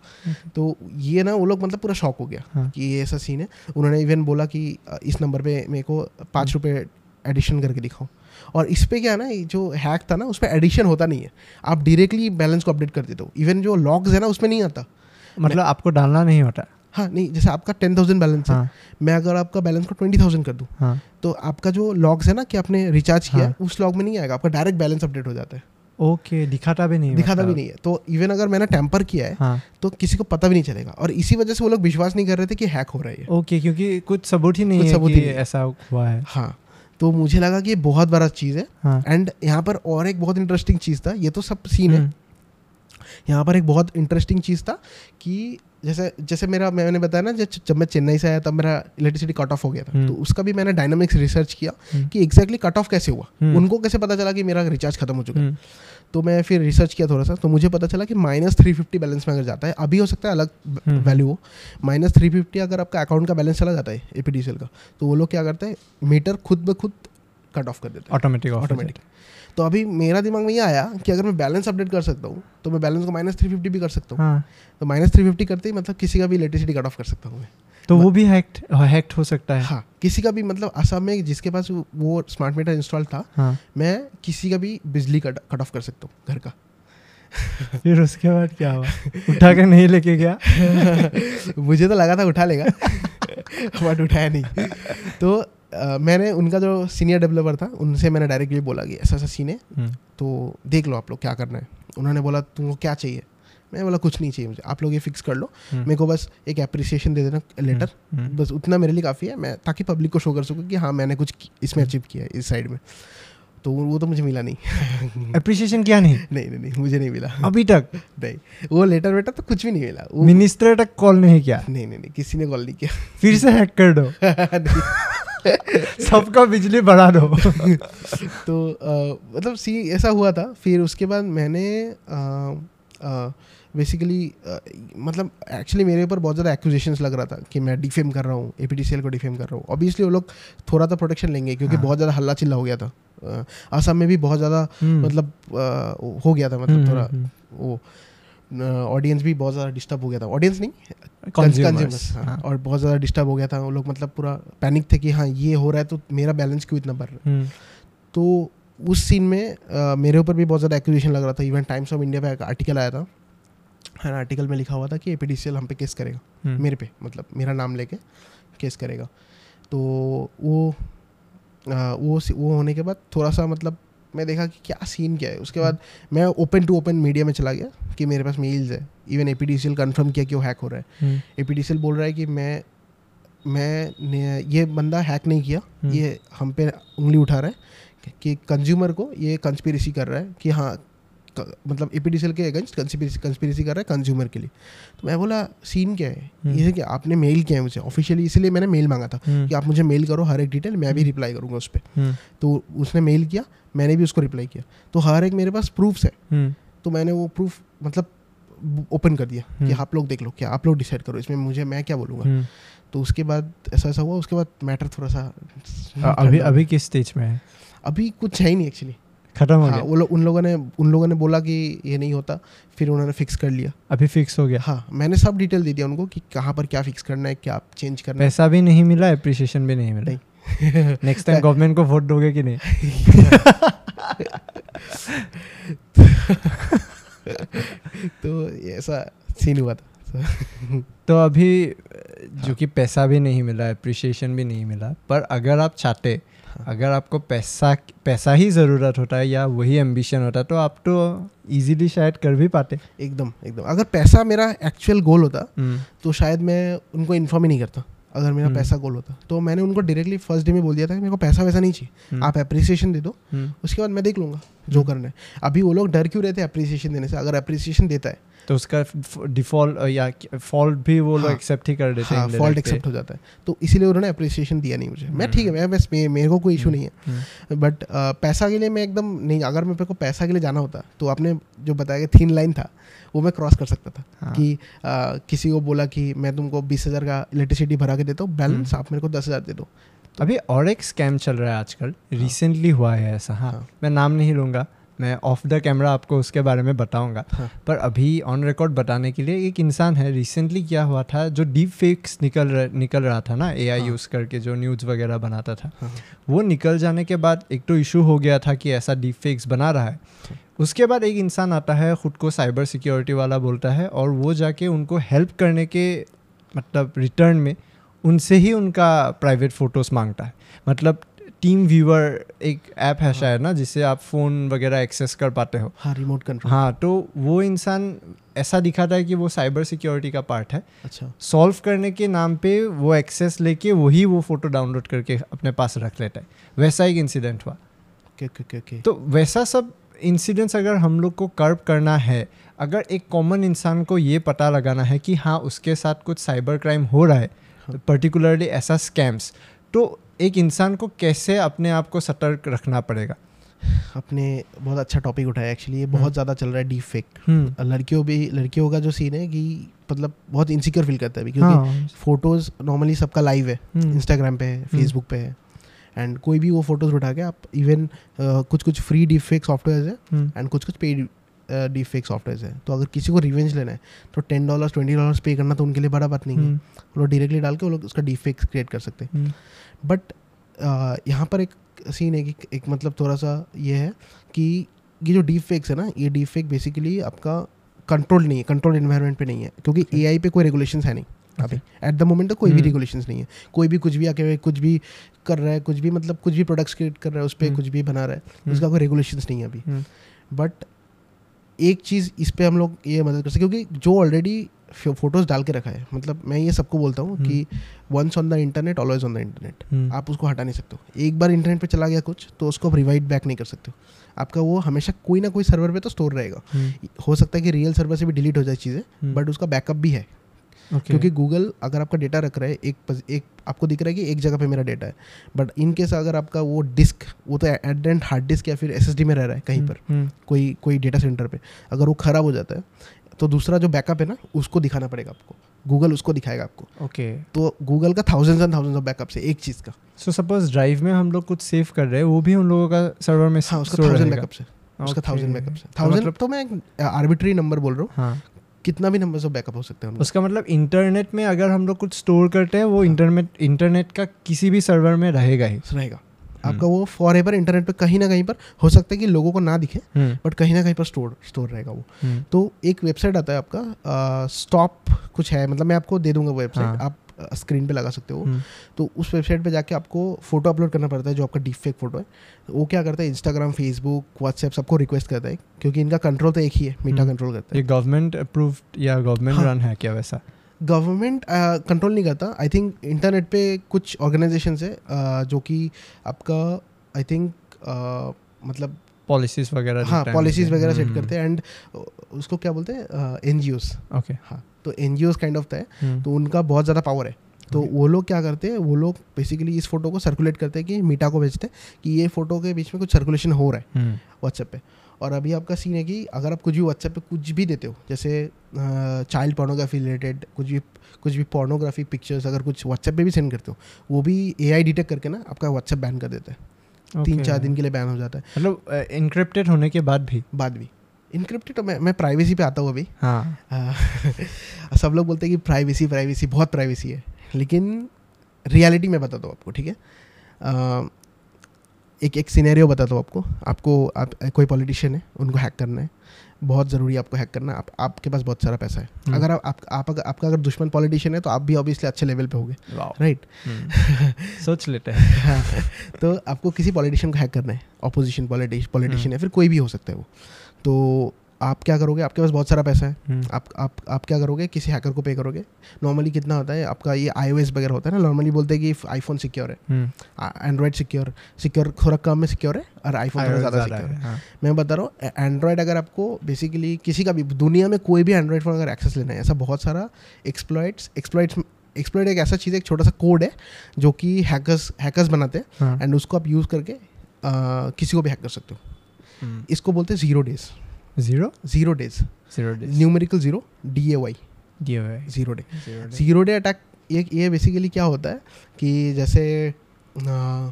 तो ये ना वो लोग मतलब पूरा शॉक हो गया हाँ। कि ये ऐसा सीन है। उन्होंने इवन बोला कि इस नंबर पे मेरे को पाँच रुपये एडिशन करके दिखाओ। और इस पर क्या है ना जो हैक था ना उस पर एडिशन होता नहीं है। आप डायरेक्टली बैलेंस को अपडेट कर देते हो। इवन जो लॉग्स है ना उसमें नहीं आता। मतलब आपको डालना नहीं होता। हाँ नहीं जैसे आपका टेन थाउज़ेंड बैलेंस है हाँ। मैं अगर आपका बैलेंस को ट्वेंटी थाउज़ेंड कर दूँ हाँ। तो आपका जो लॉग्स है ना कि आपने रिचार्ज किया हाँ। उस लॉग में नहीं आएगा आपका डायरेक्ट बैलेंस अपडेट हो जाता है। ओके दिखाता भी नहीं दिखाता भी। नहीं है। तो इवन अगर मैंने टैम्पर किया है हाँ। तो किसी को पता भी नहीं चलेगा। और इसी वजह से वो लोग विश्वास नहीं कर रहे थे कि हैक हो रहा है। ओके क्योंकि कुछ सबूत ही नहीं कुछ है सबूत कि ही। नहीं ऐसा हुआ है। हाँ तो मुझे लगा कि ये बहुत बड़ा चीज़ है। हाँ। एंड यहाँ पर और एक बहुत इंटरेस्टिंग चीज़ था ये तो सब सीन है। हम्म, यहाँ पर एक बहुत इंटरेस्टिंग चीज़ था कि जैसे जैसे मेरा मैंने बताया ना जब मैं चेन्नई से आया तब मेरा इलेक्ट्रिसिटी कट ऑफ़ हो गया था। हम्म। तो उसका भी मैंने डायनामिक्स रिसर्च किया हम्म, कि एग्जैक्टली कट ऑफ़ कैसे हुआ। हम्म। उनको कैसे पता चला कि मेरा रिचार्ज खत्म हो चुका है। तो मैं फिर रिसर्च किया थोड़ा सा तो मुझे पता चला कि माइनस थ्री फिफ्टी बैलेंस में अगर जाता है अभी हो सकता है अलग। वैल्यू हो। माइनस थ्री फिफ्टी अगर आपका अकाउंट का बैलेंस चला जाता है ए का तो वो लोग क्या करते हैं मीटर खुद ब खुद कट ऑफ़ कर देते हैं। ऑटोमेटिक ऑटोमेटिक तो अभी मेरा दिमाग में ये आया कि अगर मैं बैलेंस अपडेट कर सकता हूँ तो मैं बैलेंस को माइनस थ्री फिफ्टी भी कर सकता हूँ। हाँ। तो माइनस थ्री फिफ्टी करते ही मतलब किसी का भी इलेक्ट्रिसिटी कट ऑफ़ कर सकता हूँ मैं। तो वो भी हैक्ट हैक्ड हो सकता है। हाँ किसी का भी मतलब असम में जिसके पास वो- वो स्मार्ट मीटर इंस्टॉल था हाँ। मैं किसी का भी बिजली कट कट ऑफ़ कर सकता हूँ घर का। फिर उसके बाद क्या हुआ? उठा के नहीं लेके गया? मुझे तो लगा था उठा लेगा बट उठाया नहीं। तो मैंने उनका जो सीनियर डेवलपर था उनसे मैंने डायरेक्टली बोला कि ऐसा ऐसा सीन है हम्म, तो देख लो आप लोग क्या करना है। उन्होंने बोला तुमको क्या चाहिए? मैं बोला कुछ नहीं चाहिए मुझे आप लोग ये फिक्स कर लो। हम्म, मेरे को बस एक अप्रिसिएशन दे देना लेटर हम्म, बस उतना मेरे लिए काफ़ी है मैं ताकि पब्लिक को शो कर सकूँ कि हाँ मैंने कुछ इसमें। अचीव किया है इस साइड में। तो वो तो मुझे मिला नहीं। अप्रिसिएशन क्या नहीं? नहीं नहीं नहीं मुझे नहीं मिला। अभी तक? नहीं वो लेटर वेटर तो कुछ भी नहीं मिला। मिनिस्टर तक कॉल नहीं किया? नहीं नहीं नहीं किसी ने कॉल नहीं किया। फिर से हैक कर दो। सबका बिजली बढ़ा दो। तो अ, मतलब सी ऐसा हुआ था। फिर उसके बाद मैंने बेसिकली मतलब एक्चुअली मेरे ऊपर बहुत ज़्यादा एक्यूजेशंस लग रहा था कि मैं डिफेम कर रहा हूँ ए पी को डिफेम कर रहा हूँ। ऑब्वियसली वो लोग थोड़ा तो प्रोटेक्शन लेंगे क्योंकि हाँ। बहुत ज़्यादा हल्ला चिल्ला हो गया था। असम में भी बहुत ज़्यादा हम्म। मतलब हो गया था मतलब हम्म, थोड़ा हम्म, वो। ऑडियंस भी बहुत ज़्यादा डिस्टर्ब हो गया था। ऑडियंस नहीं कंज्यूमर्स हाँ। और बहुत ज़्यादा डिस्टर्ब हो गया था। वो लोग मतलब पूरा पैनिक थे कि हाँ ये हो रहा है तो मेरा बैलेंस क्यों इतना बढ़ रहा है? हम्म, तो उस सीन में अ, मेरे ऊपर भी बहुत ज़्यादा एक्विजिशन लग रहा था। इवन टाइम्स ऑफ़ इंडिया पे एक आर्टिकल आया था। हर आर्टिकल में लिखा हुआ था कि ए पी हम पे केस करेगा। हम्म, मेरे पे मतलब मेरा नाम लेके केस करेगा। तो वो वो वो होने के बाद थोड़ा सा मतलब मैं देखा कि क्या सीन क्या है। उसके बाद मैं ओपन टू ओपन मीडिया में चला गया कि मेरे पास मेल्स है। Even A P D C L confirm किया कि वो हैक हो रहा है। A P D C L बोल रहा है कि मैं मैं ये बंदा हैक नहीं किया। हम्म। ये हम पे उंगली उठा रहा है कि कंज्यूमर को ये कंस्पिरेसी कर रहा है कि हाँ मतलब ए के अगेंस्ट कंस्पिरेसी कर रहा है कंज्यूमर के लिए। तो मैं बोला सीन क्या है? हम्म। ये कि आपने मेल किया है मुझे। ऑफिशियली इसलिए मैंने मेल मांगा था हम्म, कि आप मुझे मेल करो हर एक डिटेल मैं भी रिप्लाई करूँगा उस पर हम्म, तो उसने मेल किया मैंने भी उसको रिप्लाई किया। तो हर एक मेरे पास प्रूफ्स है। हम्म, तो मैंने वो प्रूफ मतलब ओपन कर दिया कि हम्म। आप लोग देख लो क्या आप लोग डिसाइड करो इसमें मुझे मैं क्या बोलूँगा। हम्म। तो उसके बाद ऐसा ऐसा हुआ उसके बाद मैटर थोड़ा सा अभी अभी किस स्टेज में है? अभी कुछ है ही नहीं एक्चुअली खत्म हो हाँ गया। वो लोग उन लोगों ने उन लोगों ने बोला कि ये नहीं होता फिर उन्होंने फिक्स कर लिया। अभी फिक्स हो गया। हाँ मैंने सब डिटेल दे दिया उनको कि कहाँ पर क्या फिक्स करना है क्या चेंज करना है। पैसा भी नहीं मिला अप्रिसिएशन भी नहीं मिला। नहीं। नेक्स्ट टाइम गवर्नमेंट को वोट दोगे कि नहीं? तो ऐसा सीन हुआ था। तो अभी जो कि पैसा भी नहीं मिला अप्रिसिएशन भी नहीं मिला पर अगर आप चाहते। अगर आपको पैसा पैसा ही ज़रूरत होता है या वही एम्बिशन होता है तो आप तो इजीली शायद कर भी पाते। एकदम एकदम। अगर पैसा मेरा एक्चुअल गोल होता हम्म, तो शायद मैं उनको इन्फॉर्म ही नहीं करता अगर मेरा हम्म। पैसा गोल होता। तो मैंने उनको डायरेक्टली फ़र्स्ट डे में बोल दिया था कि मेरे को पैसा वैसा नहीं चाहिए। हम्म, आप अप्रिसिएशन दे दो उसके बाद मैं देख लूँगा जो। करना है। अभी वो लोग डर क्यों रहते हैं अप्रिसिएशन देने से? अगर अप्रिसिएशन देता है तो उसका डिफ़ॉल्ट या फॉल्ट भी वो लोग हाँ। एक्सेप्ट ही कर देते हाँ हैं फॉल्ट एक्सेप्ट हो जाता है। तो इसीलिए उन्होंने अप्रिसिएशन दिया नहीं मुझे। मैं ठीक है मैं बस मेरे को कोई इशू हम्म, नहीं हम्म, है बट पैसा के लिए मैं एकदम नहीं अगर मेरे को पैसा के लिए जाना होता तो आपने जो बताया कि थीन लाइन था वो मैं क्रॉस कर सकता था। हाँ। कि आ, किसी को बोला कि मैं तुमको बीस हज़ार का इलेक्ट्रिसिटी भरा के देता हूँ बैलेंस हम्म। आप मेरे को दस हज़ार दे दो। तो अभी और एक स्कैम चल रहा है आजकल। रिसेंटली हुआ है ऐसा। हाँ हाँ। मैं नाम नहीं लूँगा। मैं ऑफ़ द कैमरा आपको उसके बारे में बताऊँगा हाँ। पर अभी ऑन रिकॉर्ड बताने के लिए एक इंसान है रिसेंटली क्या हुआ था जो डीप फेक्स निकल रह, निकल रहा था ना ए हाँ। यूज़ करके जो न्यूज़ वगैरह बनाता था हाँ। वो निकल जाने के बाद एक तो इशू हो गया था कि ऐसा डीप फेक्स बना रहा है उसके बाद एक इंसान आता है ख़ुद को साइबर सिक्योरिटी वाला बोलता है और वो जाके उनको हेल्प करने के मतलब रिटर्न में उनसे ही उनका प्राइवेट फ़ोटोज़ माँगता है मतलब टीम व्यूअर एक ऐप है शायद ना जिससे आप फ़ोन वगैरह एक्सेस कर पाते हो। हाँ रिमोट कंट्रोल हाँ तो वो इंसान ऐसा दिखाता है कि वो साइबर सिक्योरिटी का पार्ट है। अच्छा। सॉल्व करने के नाम पे वो एक्सेस लेके वही वो फ़ोटो डाउनलोड करके अपने पास रख लेता है। वैसा एक इंसिडेंट हुआ। ओके ओके ओके ओके तो वैसा सब इंसिडेंट्स अगर हम लोग को कर्व करना है अगर एक कॉमन इंसान को ये पता लगाना है कि हाँ उसके साथ कुछ साइबर क्राइम हो रहा है हाँ। पर्टिकुलरली ऐसा स्कैम्स तो एक इंसान को कैसे अपने आप को सतर्क रखना पड़ेगा? अपने बहुत अच्छा टॉपिक उठाया एक्चुअली ये हम्म। बहुत ज़्यादा चल रहा है डीप फेक हम्म। लड़कियों भी लड़कियों का जो सीन है कि मतलब बहुत इनसिक्योर फील करता है अभी क्योंकि हाँ। फ़ोटोज़ नॉर्मली सबका लाइव है हम्म, इंस्टाग्राम पे है फेसबुक पे है। एंड कोई भी वो फ़ोटोज़ उठा के आप इवन कुछ कुछ फ्री डीप फेक सॉफ्टवेयर है हम्म, एंड कुछ कुछ पेड डीप फेक सॉफ्टवेयर है। तो अगर किसी को रिवेंज लेना है तो टेन डॉलर्स ट्वेंटी डॉलर्स पे करना तो उनके लिए बड़ा बात नहीं है। हम्म, वो लोग डायरेक्टली डाल के वो लोग उसका डीप फेक क्रिएट कर सकते हैं। हम्म, बट यहाँ पर एक सीन है कि एक मतलब थोड़ा सा ये है कि ये जो डीप फेक्स है ना ये डीप फेक बेसिकली आपका कंट्रोल नहीं है कंट्रोल इन्वायरमेंट पे नहीं है क्योंकि ए आई पे कोई रेगुलेशन है नहीं अभी एट द मोमेंट तो कोई भी। रेगुलेशन नहीं है. कोई भी कुछ भी आके कुछ भी कर रहा है कुछ भी मतलब कुछ भी प्रोडक्ट्स क्रिएट कर रहा है उस पर हम्म। कुछ भी बना रहा है हम्म, उसका कोई रेगुलेशन नहीं है अभी. बट एक चीज़ इस पर हम लोग ये मदद कर सकते क्योंकि जो ऑलरेडी फ़ोटोज़ डाल के रखा है। मतलब मैं ये सबको बोलता हूँ कि once on the internet always on the internet हम्म, आप उसको हटा नहीं सकते हो। एक बार इंटरनेट पे चला गया कुछ तो उसको आप रिवाइड बैक नहीं कर सकते हो। आपका वो हमेशा कोई ना कोई सर्वर पे तो स्टोर रहेगा। हम्म, हो सकता है कि रियल सर्वर से भी डिलीट हो जाए चीज़ें हम्म, बट उसका बैकअप भी है। Okay. क्योंकि गूगल अगर आपका डेटा रख रहा है एक एक आपको दिख रहा है कि एक जगह पे मेरा डेटा है। बट इन केस अगर आपका वो डिस्क वो तो एडेंट हार्ड डिस्क या फिर एसएसडी में रह रहा है कहीं पर हम्म, कोई कोई डेटा सेंटर पे अगर वो खराब हो जाता है तो दूसरा जो बैकअप है ना उसको दिखाना पड़ेगा आपको। गूगल उसको दिखाएगा आपको। Okay okay. तो गूगल का thousands and thousands of backup से एक चीज़ का। सो सपोज़ ड्राइव में हम लोग कुछ सेव कर रहे हैं वो भी उन लोगों का सर्वर में हाँ उसका थाउज़ेंड बैकअप से उसका थाउज़ेंड बैकअप से थाउज़ेंड मतलब तो मैं आर्बिट्री नंबर बोल रहा हूँ। हाँ। कितना भी नंबर ऑफ़ बैकअप हो सकते हैं उसका मतलब इंटरनेट में अगर हम लोग कुछ स्टोर करते हैं वो इंटरनेट इंटरनेट का किसी भी सर्वर में रहेगा ही। रहेगा। आपका वो फॉर एवर इंटरनेट पे कहीं ना कहीं पर हो सकता है कि लोगों को ना दिखे हम्म, बट कहीं ना कहीं पर स्टोर स्टोर रहेगा वो। हम्म, तो एक वेबसाइट आता है आपका स्टॉप कुछ है मतलब मैं आपको दे दूँगा वो वेबसाइट हाँ। आप स्क्रीन पे लगा सकते हो। हम्म, तो उस वेबसाइट पे जाके आपको फ़ोटो अपलोड करना पड़ता है जो आपका डीप फेक फ़ोटो है। वो क्या करता है इंस्टाग्राम फेसबुक व्हाट्सएप सबको रिक्वेस्ट करता है क्योंकि इनका कंट्रोल तो एक ही है मीटा हम्म। कंट्रोल करता है। ये गवर्नमेंट अप्रूव्ड या गवर्नमेंट हाँ। रन है क्या वैसा? है गवर्नमेंट कंट्रोल नहीं करता। आई थिंक इंटरनेट पे कुछ ऑर्गेनाइजेशन है uh, जो कि आपका आई थिंक मतलब पॉलिसीज़ वगैरह हाँ पॉलिसीज़ वगैरह सेट हम्म, करते हैं एंड उसको क्या बोलते हैं? एन जी ओके हाँ तो N G Os kind of है हम्म, तो उनका बहुत ज़्यादा पावर है। तो Okay. वो लोग क्या करते हैं? वो लोग बेसिकली इस फ़ोटो को सर्कुलेट करते हैं कि मीटा को भेजते हैं कि ये फ़ोटो के बीच में कुछ सर्कुलेशन हो रहा है हम्म, व्हाट्सएप पे। और अभी आपका सीन है कि अगर आप कुछ भी व्हाट्सएप पे कुछ भी देते हो जैसे चाइल्ड पोर्नोग्राफी रिलेटेड कुछ भी कुछ भी पोर्नोग्राफी पिक्चर्स अगर कुछ व्हाट्सएप पे भी सेंड करते हो वो भी ए आई डिटेक्ट करके ना आपका व्हाट्सएप बैन कर देता है। okay. तीन चार दिन के लिए बैन हो जाता है। मतलब इनक्रिप्टेड होने के बाद भी? बाद भी। इनक्रिप्टेड तो मैं मैं प्राइवेसी पे आता हूँ अभी। हाँ। सब लोग बोलते हैं कि प्राइवेसी प्राइवेसी बहुत प्राइवेसी है। लेकिन रियलिटी में बताता हूँ आपको ठीक है? एक एक सीनेरियो बताता हूँ आपको। आपको आप कोई पॉलिटिशियन है उनको हैक करना है। बहुत ज़रूरी है आपको हैक करना। आप आपके पास बहुत सारा पैसा है। हम्म। अगर आप, आप, आप अगर आपका अगर दुश्मन पॉलिटिशियन है तो आप भी ऑब्वियसली अच्छे लेवल पे होगे। राइट हम्म, सोच लेते हैं। तो आपको किसी पॉलिटिशियन को हैक करना है। ऑपोजिशन पॉलिटिशियन है फिर कोई भी हो सकता है वो। तो आप क्या करोगे? आपके पास बहुत सारा पैसा है। हम्म, आप आप आप क्या करोगे? किसी हैकर को पे करोगे? नॉर्मली कितना होता है? आपका ये आईओएस वगैरह होता है ना नॉर्मली बोलते हैं कि आईफोन सिक्योर है। एंड्रॉयड सिक्योर सिक्योर थोड़ा कम में सिक्योर है और आईफोन थोड़ा ज़्यादा सिक्योर है है, हाँ, मैं बता रहा हूँ एंड्रॉयड अगर आपको बेसिकली किसी का भी दुनिया में कोई भी एंड्रॉयड फ़ोन अगर एक्सेस लेना है ऐसा बहुत सारा एक्सप्लॉइट्स एक्सप्लॉइट्स एक्सप्लॉइट एक ऐसा चीज़ है एक छोटा सा कोड है जो कि हैकर्स हैकर्स बनाते हैं। हाँ, एंड उसको आप यूज़ करके किसी को भी हैक कर सकते हो। हम्म, इसको बोलते हैं zero days zero zero days zero days numerical zero D A Y दिए हुए हैं, zero day. Zero day attack ये ये बेसिकली क्या होता है कि जैसे आ,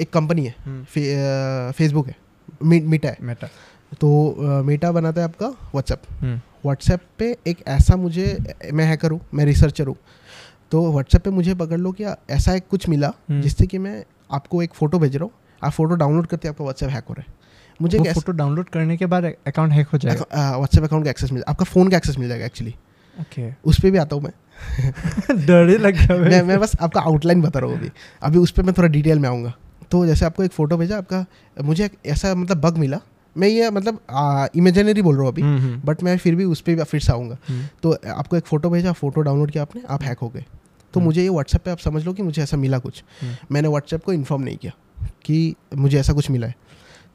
एक कंपनी है हम्म, फे, फेसबुक है मी, मीटा है। मेटा तो मीटा बनाता है आपका व्हाट्सएप हम्म, व्हाट्सएप पे एक ऐसा मुझे मैं हैकर हूँ मैं रिसर्चर हूँ। तो व्हाट्सएप पे मुझे पकड़ लो कि ऐसा एक कुछ मिला हम्म। जिससे कि मैं आपको एक फ़ोटो भेज रहा हूँ। आप फ़ोटो डाउनलोड करते आपका व्हाट्सएप हैक हो रहा है। मुझे वो फ़ोटो डाउनलोड करने के बाद अकाउंट हैक हो जाएगा। व्हाट्सएप अकाउंट का एक्सेस मिल आपका फ़ोन का एक्सेस मिल जाएगा एक्चुअली ओके उस पर भी आता हूँ मैं। डर ही लग गया मैं मैं बस आपका आउटलाइन बता रहा हूँ अभी। अभी उस पर मैं थोड़ा डिटेल में आऊँगा। तो जैसे आपको एक फ़ोटो भेजा आपका मुझे एक ऐसा मतलब बग मिला। मैं ये मतलब इमेजिनरी बोल रहा हूँ अभी। हम्म, हम्म, बट मैं फिर भी उस पर भी फिर से आऊँगा। हम्म, तो आपको एक फ़ोटो भेजा फ़ोटो डाउनलोड किया आपने आप हैक हो गए। तो हम्म। मुझे ये व्हाट्सएप पे आप समझ लो कि मुझे ऐसा मिला कुछ। हम्म। मैंने व्हाट्सएप को इन्फॉर्म नहीं किया कि मुझे ऐसा कुछ मिला है।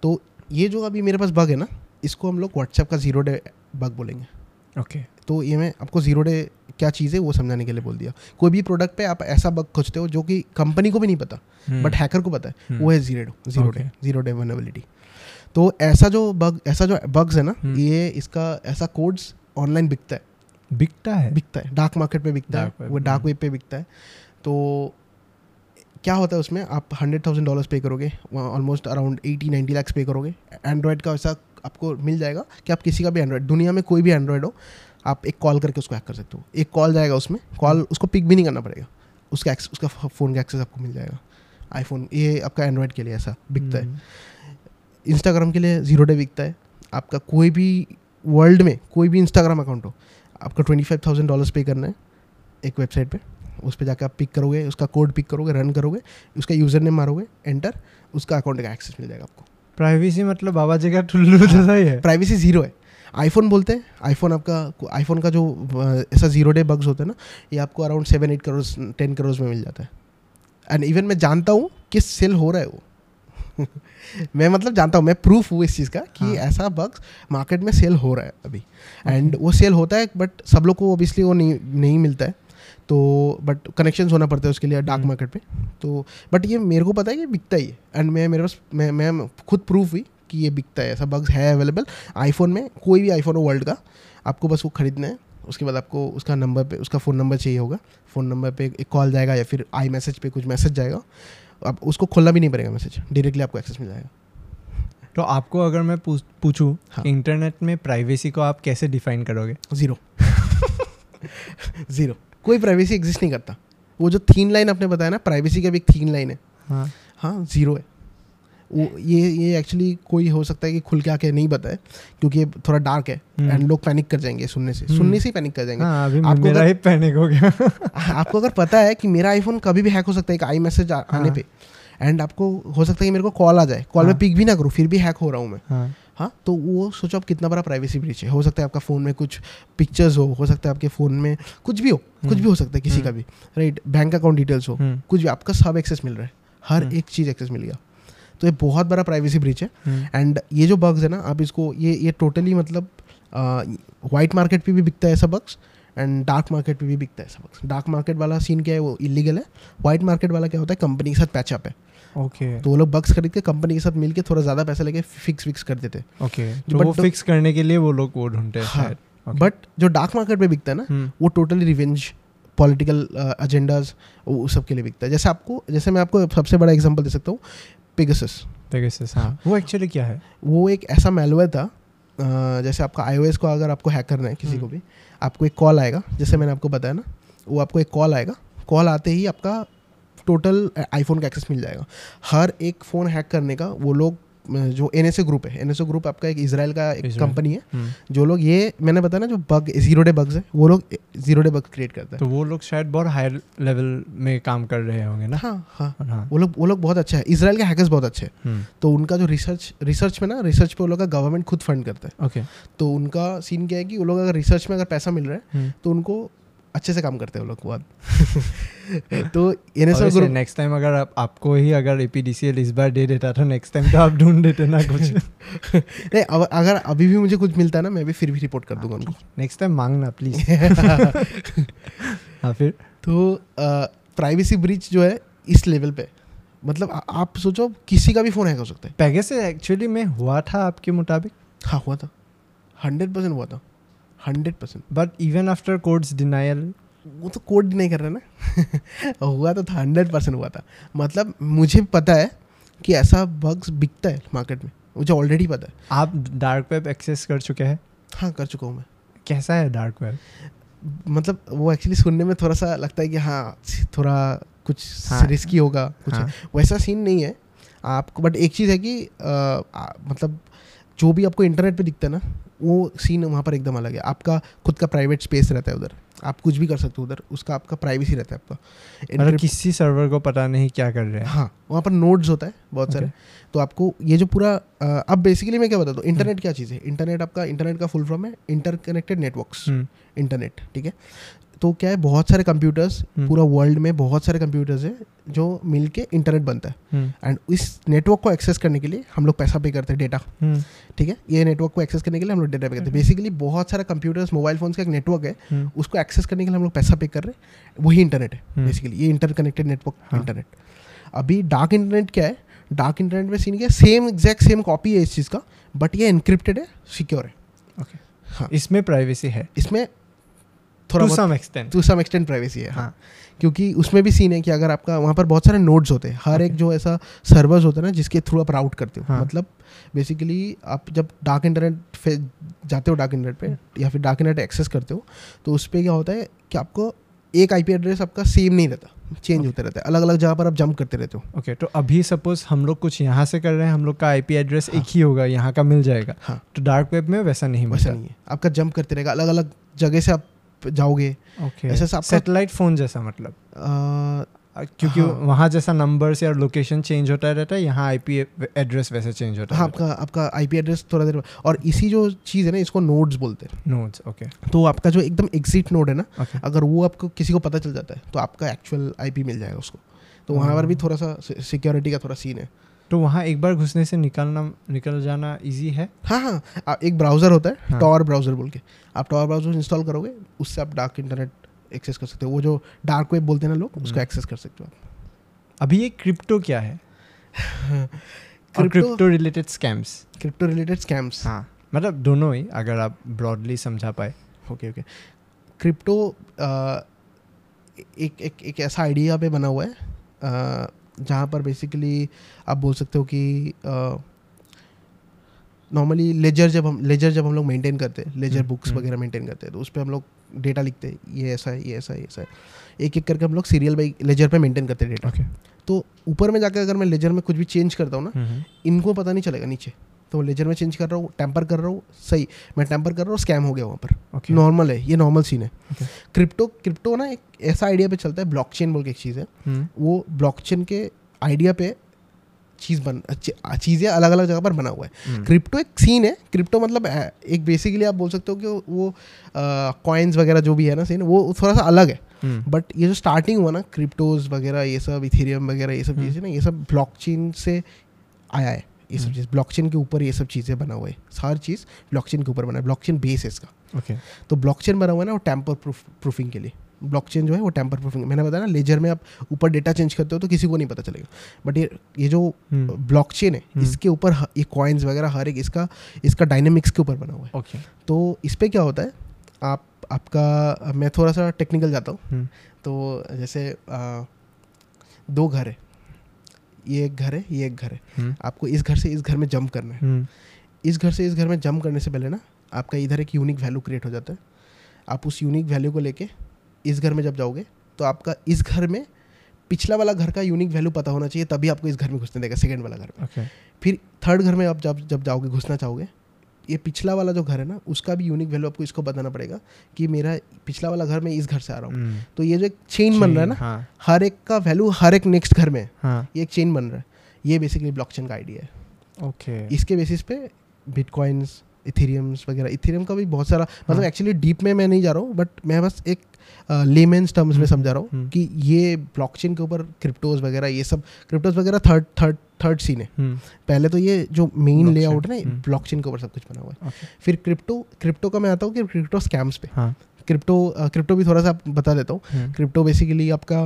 तो ये जो अभी मेरे पास बग है ना इसको हम लोग व्हाट्सएप का ज़ीरो डे बग बोलेंगे। Okay okay. तो ये मैं आपको ज़ीरो डे क्या चीज़ है वो समझाने के लिए बोल दिया। कोई भी प्रोडक्ट पे आप ऐसा बग खोजते हो जो कि कंपनी को भी नहीं पता बट हैकर को पता है हम्म, वो है zero zero day. Zero day vulnerability तो ऐसा जो बग ऐसा जो बग्स है ना हम्म। ये इसका ऐसा कोड्स ऑनलाइन बिकता है। बिकता है? बिकता है। डार्क मार्केट पे बिकता Dark है वो डार्क। वेब पे बिकता है। तो क्या होता है उसमें? आप हंड्रेड थाउज़ेंड डॉलर्स पे करोगे almost around eighty ninety lakhs पे करोगे। एंड्रॉयड का ऐसा आपको मिल जाएगा कि आप किसी का भी एंड्रॉयड दुनिया में कोई भी एंड्रॉयड हो आप एक कॉल करके उसको हैक कर सकते हो। एक कॉल जाएगा उसमें कॉल उसको पिक भी नहीं करना पड़ेगा। उसका एक्स उसका फ़ोन का एक्सेस आपको मिल जाएगा। आईफोन ये आपका एंड्रॉयड के लिए ऐसा बिकता है। हम्म, इंस्टाग्राम के लिए ज़ीरो डे बिकता है। आपका कोई भी वर्ल्ड में कोई भी इंस्टाग्राम अकाउंट हो आपका ट्वेंटी फाइव थाउज़ेंड डॉलर्स पे करना है एक वेबसाइट पे। उस पर जाकर आप पिक करोगे उसका कोड पिक करोगे रन करोगे उसका यूज़र नेम मारोगे एंटर उसका अकाउंट का एक्सेस मिल जाएगा आपको। प्राइवेसी मतलब बाबा जी का टुल्लू जैसा ही है। प्राइवेसी ज़ीरो है। आईफोन बोलते हैं आईफोन आपका आईफोन का जो ऐसा ज़ीरो डे बग्स होता है ना ये आपको around seven eight crore ten crore में मिल जाता है। एंड इवन मैं जानता हूँ कि सेल हो रहा है वो। मैं मतलब जानता हूँ मैं प्रूफ हूँ इस चीज़ का कि हाँ। ऐसा बग्स मार्केट में सेल हो रहा है अभी। एंड वो सेल होता है बट सब लोग को ओबियसली वो नहीं नहीं मिलता है। तो बट कनेक्शंस होना पड़ता है उसके लिए डार्क हम्म। मार्केट पे। तो बट ये मेरे को पता है कि बिकता ही है। एंड मैं मेरे पास मैं मैं खुद प्रूफ हुई कि ये बिकता है। ऐसा बग्स है अवेलेबल आईफोन में कोई भी आईफोन हो वर्ल्ड का आपको बस वो खरीदना है। उसके बाद आपको उसका नंबर पे उसका फ़ोन नंबर चाहिए होगा। फ़ोन नंबर पे एक कॉल जाएगा या फिर आई मैसेज पे कुछ मैसेज जाएगा। अब उसको खोलना भी नहीं पड़ेगा मैसेज डायरेक्टली आपको एक्सेस मिल जाएगा। तो आपको अगर मैं पूछ- पूछूँ हाँ। इंटरनेट में प्राइवेसी को आप कैसे डिफाइन करोगे? ज़ीरो ज़ीरो कोई प्राइवेसी एग्जिस्ट नहीं करता। वो जो थीन लाइन आपने बताया ना प्राइवेसी का भी एक थीन लाइन है। हाँ। हाँ ज़ीरो है। वो ये ये एक्चुअली कोई हो सकता है कि खुल के आके नहीं बताए क्योंकि ये थोड़ा डार्क है हम्म। एंड लोग पैनिक कर जाएँगे सुनने से। हम्म। सुनने से ही पैनिक कर जाएँगे। हाँ अभी आपको मेरा अगर- ही पैनिक हो गया। आपको अगर पता है कि मेरा आईफोन कभी भी हैक हो सकता है एक आई मैसेज आने हाँ। पे। एंड आपको हो सकता है कि मेरे को कॉल आ जाए। कॉल में हाँ। पिक भी ना करूँ फिर भी हैक हो रहा हूँ मैं। हाँ? तो वो सोचो आप कितना बड़ा प्राइवेसी ब्रीच है। हो सकता है आपका फ़ोन में कुछ पिक्चर्स हो हो सकता है आपके फ़ोन में कुछ भी हो कुछ भी हो सकता है किसी का भी राइट बैंक अकाउंट डिटेल्स हो हम्म, कुछ भी आपका सब एक्सेस मिल रहा है। हर हम्म। एक चीज़ एक्सेस मिल गया। तो ये बहुत बड़ा प्राइवेसी ब्रीच है। हम्म, एंड ये जो बग्स है ना आप इसको ये ये टोटली मतलब वाइट मार्केट पे भी बिकता है ऐसा बग्स एंड डार्क मार्केट पे भी बिकता है ऐसा बग्स डार्क मार्केट वाला सीन क्या है? वो इलीगल है। वाइट मार्केट वाला क्या होता है? कंपनी के साथ पैचअप है। Okay okay. तो वो लोग बक्स खरीद के कंपनी के साथ मिलके थोड़ा ज़्यादा पैसा लेके फिक्स फिक्स कर देते। हैं ओके जो तो वो फिक्स करने के लिए वो लोग वो ढूंढते हैं हाँ, Okay. बट जो डार्क मार्केट पे बिकता है ना हम्म, वो टोटली रिवेंज पॉलिटिकल एजेंडाज वो सब के लिए बिकता है। जैसे आपको जैसे मैं आपको सबसे बड़ा एग्जांपल दे सकता हूँ पेगासस Pegasus, हाँ। वो एक्चुअली क्या है? वो एक ऐसा मेलवेयर था जैसे आपका आईओएस को अगर आपको हैक करना है किसी को हम्म। भी आपको एक कॉल आएगा जैसे मैंने आपको बताया ना वो आपको एक कॉल आएगा। कॉल आते ही आपका टोटल आईफोन का एक्सेस मिल जाएगा। हर एक फ़ोन हैक करने का वो लोग जो एनएसए ग्रुप है एनएसए ग्रुप आपका एक इसराइल का एक कंपनी है। हम्म, जो लोग ये मैंने बताया ना जो बग ज़ीरो डे बग्स है वो लोग ज़ीरो डे बग्स क्रिएट करते हैं। तो वो लोग शायद बहुत हायर लेवल में काम कर रहे होंगे ना? हाँ हाँ। हाँ। वो लोग वो लोग बहुत अच्छा है। इसराइल के हैकर्स बहुत अच्छे हैं। हम्म, तो उनका जो रिसर्च रिसर्च में ना रिसर्च पे वो लोग का गवर्नमेंट खुद फंड करता है। ओके तो उनका सीन क्या है कि वो लोग अगर रिसर्च में अगर पैसा मिल रहा है हम्म। तो उनको अच्छे से काम करते हैं वो लोग बाद तो N S group next time अगर आप, आपको ही अगर एपीडीसीएल इस बार दे देता था नेक्स्ट टाइम तो आप ढूंढ देते ना कुछ। नहीं अब- अगर अभी भी मुझे कुछ मिलता ना मैं भी फिर भी रिपोर्ट कर दूँगा उनको। नेक्स्ट टाइम मांगना प्लीज़ हाँ फिर? तो प्राइवेसी ब्रीच जो है इस लेवल पे। मतलब आ- आप सोचो किसी का भी फ़ोन हैक हो सकता है। से एक्चुअली में हुआ था आपके मुताबिक? हाँ हुआ था। हंड्रेड परसेंट हुआ था। Hundred percent. But even after court's denial वो तो कोर्ट डिनाई कर रहे ना? हुआ तो था हंड्रेड परसेंट हुआ था। मतलब मुझे पता है कि ऐसा बग्स बिकता है मार्केट में। मुझे ऑलरेडी पता है। आप डार्क वेब एक्सेस कर चुके हैं? हाँ कर चुका हूँ मैं। कैसा है डार्क वेब मतलब वो एक्चुअली सुनने में थोड़ा सा लगता है कि हाँ थोड़ा कुछ हाँ। रिस्की होगा कुछ हाँ। वैसा सीन नहीं है। आपको बट एक चीज़ है कि आ, आ, मतलब जो भी आपको इंटरनेट पे दिखता है ना वो सीन वहाँ पर एकदम अलग है। आपका खुद का प्राइवेट स्पेस रहता है उधर। आप कुछ भी कर सकते हो उधर। उसका आपका प्राइवेसी रहता है आपका। मतलब किसी सर्वर को पता नहीं क्या कर रहे हैं। हाँ वहाँ पर नोड्स होता है बहुत सारे। तो आपको ये जो पूरा अब बेसिकली मैं क्या बताता हूँ इंटरनेट क्या चीज़ है? इंटरनेट आपका इंटरनेट का फुल फॉर्म है इंटरकनेक्टेड नेटवर्क्स हम्म, इंटरनेट ठीक है? तो क्या है बहुत सारे कंप्यूटर्स हम्म। पूरा वर्ल्ड में बहुत सारे कंप्यूटर्स हैं जो मिलके इंटरनेट बनता है। हम्म, एंड इस नेटवर्क को एक्सेस करने के लिए हम लोग पैसा पे करते हैं डेटा हम्म, ठीक है? ये नेटवर्क को एक्सेस करने के लिए हम लोग डेटा पे करते हैं। बेसिकली बहुत सारा कंप्यूटर्स मोबाइल फोन्स का एक नेटवर्क है हम्म, उसको एक्सेस करने के लिए हम लोग पैसा पे कर रहे हैं। वही इंटरनेट है हम्म। बेसिकली ये इंटरकनेक्टेड नेटवर्क। इंटरनेट अभी डार्क इंटरनेट क्या है? डार्क इंटरनेट में सीन क्या है? सेम एग्जैक्ट सेम कॉपी है इस चीज़ का बट ये इनक्रिप्टेड है सिक्योर है। ओके हाँ। इसमें प्राइवेसी है। इसमें थोड़ा to some extent to some extent privacy है हाँ। क्योंकि उसमें भी सीन है कि अगर आपका वहाँ पर बहुत सारे नोड्स होते हैं हर एक जो ऐसा सर्वर्स होता है ना जिसके थ्रू आप राउट करते हो हाँ। मतलब बेसिकली आप जब डार्क इंटरनेट पे जाते हो डार्क इंटरनेट पे या फिर डार्क इंटरनेट एक्सेस करते हो तो उस पर क्या होता है कि आपको एक आईपी एड्रेस आपका सेम नहीं रहता चेंज okay. होते रहता है। अलग अलग जगह पर आप जंप करते रहते हो। ओके okay, तो अभी सपोज़ हम लोग कुछ यहाँ से कर रहे हैं हम लोग का आईपी एड्रेस हाँ. एक ही होगा यहाँ का मिल जाएगा। हाँ। तो डार्क वेब में वैसा नहीं वैसा नहीं है। आपका जंप करते रहेगा अलग अलग जगह से आप जाओगे। ऐसा सैटेलाइट फ़ोन जैसा मतलब? क्योंकि हाँ। वहाँ जैसा नंबर्स या लोकेशन चेंज होता रहता है यहाँ आईपी एड्रेस वैसे चेंज होता है हाँ आपका आपका आईपी एड्रेस थोड़ा देर और इसी जो चीज़ है ना इसको नोड्स बोलते हैं। है नोड्स ओके तो आपका जो एकदम एग्जिट नोड है ना ओके अगर वो आपको किसी को पता चल जाता है तो आपका एक्चुअल आईपी मिल जाएगा उसको। तो वहाँ पर भी थोड़ा सा सिक्योरिटी का थोड़ा सीन है। तो वहाँ एक बार घुसने से निकलना निकल जाना इजी है? हाँ हाँ। एक ब्राउज़र होता है हाँ। टॉर ब्राउज़र बोल के। आप टॉर ब्राउज़र इंस्टॉल करोगे उससे आप डार्क इंटरनेट एक्सेस कर सकते हो। वो जो डार्क वेब बोलते हैं ना लोग उसको हम्म। एक्सेस कर सकते हो आप। अभी ये क्रिप्टो क्या है? Crypto related scams crypto related scams हाँ। मतलब दोनों ही अगर आप ब्रॉडली समझा पाए। ओके ओके क्रिप्टो एक एक एक ऐसा आइडिया पे बना हुआ है। जहाँ पर बेसिकली आप बोल सकते हो कि नॉर्मली लेजर जब हम लेजर जब हम लोग मेंटेन करते हैं लेजर हम्म, बुक्स हम्म। वगैरह मेंटेन करते हैं तो उस पर हम लोग डेटा लिखते हैं ये ऐसा है ये ऐसा है ये ऐसा है एक एक करके हम लोग सीरियल बाई लेजर पे मेंटेन करते हैं डेटा okay. तो ऊपर में जाकर अगर मैं लेजर में कुछ भी चेंज करता हूँ ना इनको पता नहीं चलेगा नीचे तो लेजर में चेंज कर रहा हूँ टेम्पर कर रहा हूँ सही मैं टेम्पर कर रहा हूँ स्कैम हो गया वहाँ पर। ओके नॉर्मल है ये नॉर्मल सीन है। Crypto Okay. क्रिप्टो ना एक ऐसा आइडिया पे चलता है ब्लॉकचेन बोल के एक चीज़ है। हम्म, वो ब्लॉकचेन के आइडिया पे चीज़ बन चीज़ें अलग अलग जगह पर बना हुआ है। हम्म, क्रिप्टो एक सीन है क्रिप्टो मतलब एक बेसिकली आप बोल सकते हो कि वो कॉइन्स वगैरह जो भी है ना सीन वो थोड़ा सा अलग है। हम्म, बट ये जो स्टार्टिंग हुआ ना क्रिप्टोज वगैरह ये सब इथेरियम वगैरह ये सब। चीज़ें ना ये सब ब्लॉकचेन से आया है। ये सब हम्म। चीज़ ब्लॉकचेन के ऊपर ये सब चीज़ें बना हुआ है। हर चीज़ ब्लॉकचेन के ऊपर बना है ब्लॉकचेन बेस है इसका। ओके तो ब्लॉकचेन बना हुआ है ना वो टैम्पर प्रूफ प्रूफिंग के लिए। ब्लॉकचेन जो है वो टैम्पर प्रूफिंग मैंने बताया ना लेजर में आप ऊपर डेटा चेंज करते हो तो किसी को नहीं पता चलेगा। बट ये ये जो हम्म, ब्लॉकचेन है हम्म। इसके ऊपर ये कॉइन्स वगैरह हर एक इसका इसका डायनेमिक्स के ऊपर बना हुआ है। ओके तो इस पर क्या होता है आप आपका मैं थोड़ा सा टेक्निकल जाता हूँ। हम्म, तो जैसे आ, दो घर है। ये एक घर है ये एक घर है हुँ? आपको इस घर से इस घर में जंप करना है हुँ? इस घर से इस घर में जंप करने से पहले ना आपका इधर एक यूनिक वैल्यू क्रिएट हो जाता है आप उस यूनिक वैल्यू को लेके इस घर में जब जाओगे तो आपका इस घर में पिछला वाला घर का यूनिक वैल्यू पता होना चाहिए तभी आपको इस घर में घुसने देगा सेकेंड वाला घर में okay. फिर थर्ड घर में आप जब जब जाओगे घुसना चाहोगे ये पिछला वाला जो घर है ना उसका भी यूनिक वैल्यू आपको इसको बताना पड़ेगा कि मेरा पिछला वाला घर मैं इस घर से आ रहा हूँ। हम्म, तो ये जो एक चेन बन रहा है ना हाँ। हर एक का वैल्यू हर एक नेक्स्ट घर में हाँ। ये एक चेन बन रहा है। ये बेसिकली ब्लॉकचेन का आइडिया है। ओके इसके बेसिस पे बिटकॉइंस इथेरियम्स वगैरह इथेरियम का भी बहुत सारा मतलब हाँ। एक्चुअली डीप में मैं नहीं जा रहा हूँ बट मैं बस एक लेमेंस टर्म्स में हम्म, समझा रहा हूँ हम्म। कि ये ब्लॉकचेन के ऊपर क्रिप्टोज वगैरह ये सब क्रिप्टोज वगैरह थर्ड थर्ड थर्ड सीन है। हम्म, पहले तो ये जो मेन लेआउट है। ना ब्लॉकचेन के ऊपर सब कुछ बना हुआ है। फिर क्रिप्टो क्रिप्टो का मैं आता हूँ कि क्रिप्टो स्कैम्स पे। हाँ। क्रिप्टो क्रिप्टो भी थोड़ा सा बता देता हूँ। क्रिप्टो बेसिकली आपका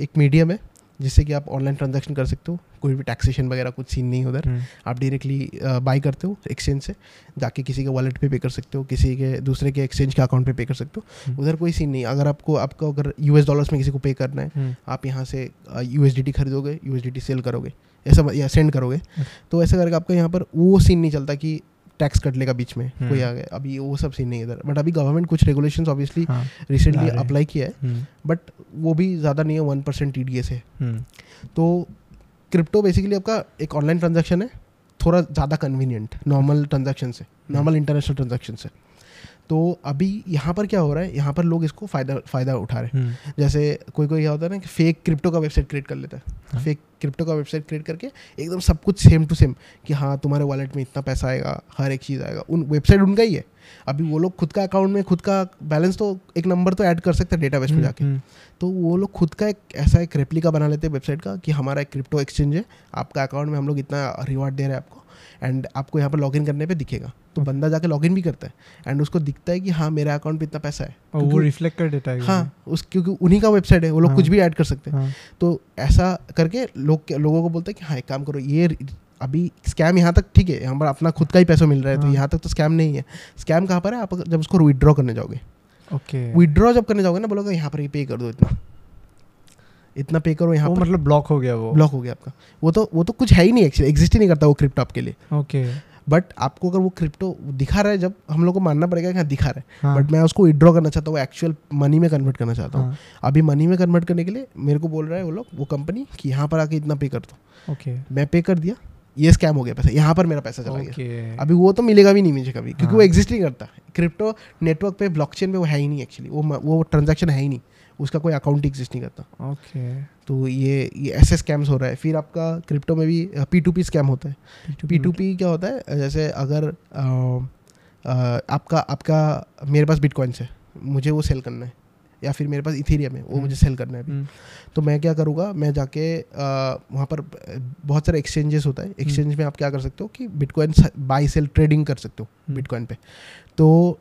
एक मीडियम है। जिससे कि आप ऑनलाइन ट्रांजेक्शन कर सकते हो। कोई भी टैक्सेशन वगैरह कुछ सीन नहीं उधर। हम्म, आप डायरेक्टली बाई करते हो एक्सचेंज से जाके किसी के वॉलेट पे पे कर सकते हो किसी के दूसरे के एक्सचेंज के अकाउंट पे पे कर सकते हो। हम्म। उधर कोई सीन नहीं। अगर आपको आपको अगर यूएस डॉलर्स में किसी को पे करना है हम्म, आप यहाँ से यूएसडीटी खरीदोगे यूएसडीटी सेल करोगे ऐसा या सेंड करोगे। तो ऐसा करके आपका यहाँ पर वो सीन नहीं चलता कि टैक्स कट लेगा बीच में कोई हम्म। आ गया अभी वो सब सीन नहीं है इधर बट अभी गवर्नमेंट कुछ रेगुलेशन ऑब्वियसली रिसेंटली। अप्लाई किया है हम्म, बट वो भी ज़्यादा नहीं है वन परसेंट टी है। हम्म, तो क्रिप्टो बेसिकली आपका एक ऑनलाइन ट्रांजेक्शन है थोड़ा ज़्यादा कन्वीनियंट नॉर्मल ट्रांजेक्शन से नॉर्मल इंटरनेशनल ट्रांजेक्शन से तो अभी यहाँ पर क्या हो रहा है? यहाँ पर लोग इसको फ़ायदा फ़ायदा उठा रहे हैं। हम्म, जैसे कोई कोई क्या होता है ना कि फेक क्रिप्टो का वेबसाइट क्रिएट कर लेता है। हाँ। फेक क्रिप्टो का वेबसाइट क्रिएट करके एकदम सब कुछ सेम टू सेम कि हाँ तुम्हारे वॉलेट में इतना पैसा आएगा हर एक चीज़ आएगा। उन वेबसाइट उनका ही है। अभी वो लोग खुद का अकाउंट में खुद का बैलेंस तो एक नंबर तो ऐड कर सकते हैं डेटा बेस में हम्म, जाके। हम्म, तो वो लोग खुद का एक ऐसा एक रेप्लिका बना लेते हैं वेबसाइट का कि हमारा एक क्रिप्टो एक्सचेंज है। आपका अकाउंट में हम लोग इतना रिवार्ड दे रहे हैं आपको। एंड आपको यहाँ पर लॉगिन करने पे दिखेगा। तो Okay. बंदा जाके लॉगिन भी करता है। एंड उसको दिखता है कि हाँ मेरे अकाउंट पे इतना पैसा है। और वो रिफ्लेक्ट कर देता है हाँ उस क्योंकि उन्हीं का वेबसाइट है वो लोग हाँ। कुछ भी ऐड कर सकते हैं। हाँ, तो ऐसा करके लोग लोगों को बोलते हैं कि हाँ एक काम करो ये अभी स्कैम यहाँ तक ठीक है यहाँ पर अपना खुद का ही पैसा मिल रहा है तो हाँ। यहाँ तक तो स्कैम नहीं है। स्कैम कहाँ पर है? आप जब उसको विड्रॉ करने जाओगे। ओके विड्रॉ जब करने जाओगे ना बोलोगे यहाँ पर ये पे कर दो इतना। इतना पे करो यहाँ वो मतलब ब्लॉक हो गया वो। ब्लॉक हो गया आपका। वो तो वो तो कुछ है ही नहीं एक्चुअली एग्जिस्ट ही नहीं करता वो क्रिप्टो आपके लिए। ओके बट आपको अगर वो क्रिप्टो दिखा रहा है जब हम लोग को मानना पड़ेगा कि हाँ दिखा रहा है। हाँ, बट मैं उसको विड्रॉ करना चाहता हूँ एक्चुअल मनी में कन्वर्ट करना चाहता हूँ। हाँ, अभी मनी में कन्वर्ट करने के लिए मेरे को बोल रहा है वो लोग वो कंपनी कि यहाँ पर आके इतना पे कर दो। ओके मैं पे कर दिया ये स्कैम हो गया पैसा यहाँ पर मेरा पैसा चला गया। अभी वो तो मिलेगा भी नहीं मुझे कभी क्योंकि वो हाँ। एग्जिस्ट नहीं करता। क्रिप्टो नेटवर्क पे ब्लॉकचेन पे वो है ही नहीं एक्चुअली वो वो ट्रांजेक्शन है ही नहीं। उसका कोई अकाउंट एग्जिस्ट नहीं करता। ओके तो ये ये ऐसे स्कैम्स हो रहा है। फिर आपका क्रिप्टो में भी पी टू पी स्कैम होता है। पी टू पी क्या होता है? जैसे अगर आपका आपका मेरे पास बिटकॉइंस है। मुझे वो सेल करना है। या फिर मेरे पास इथेरियम है वो हम्म। मुझे सेल करना है अभी। हम्म, तो मैं क्या करूँगा? मैं जाके वहाँ पर बहुत सारे एक्सचेंजेस होता है। एक्सचेंज में आप क्या कर सकते हो कि बिटकॉइन बाई सेल ट्रेडिंग कर सकते हो हम्म। बिटकॉइन पे। तो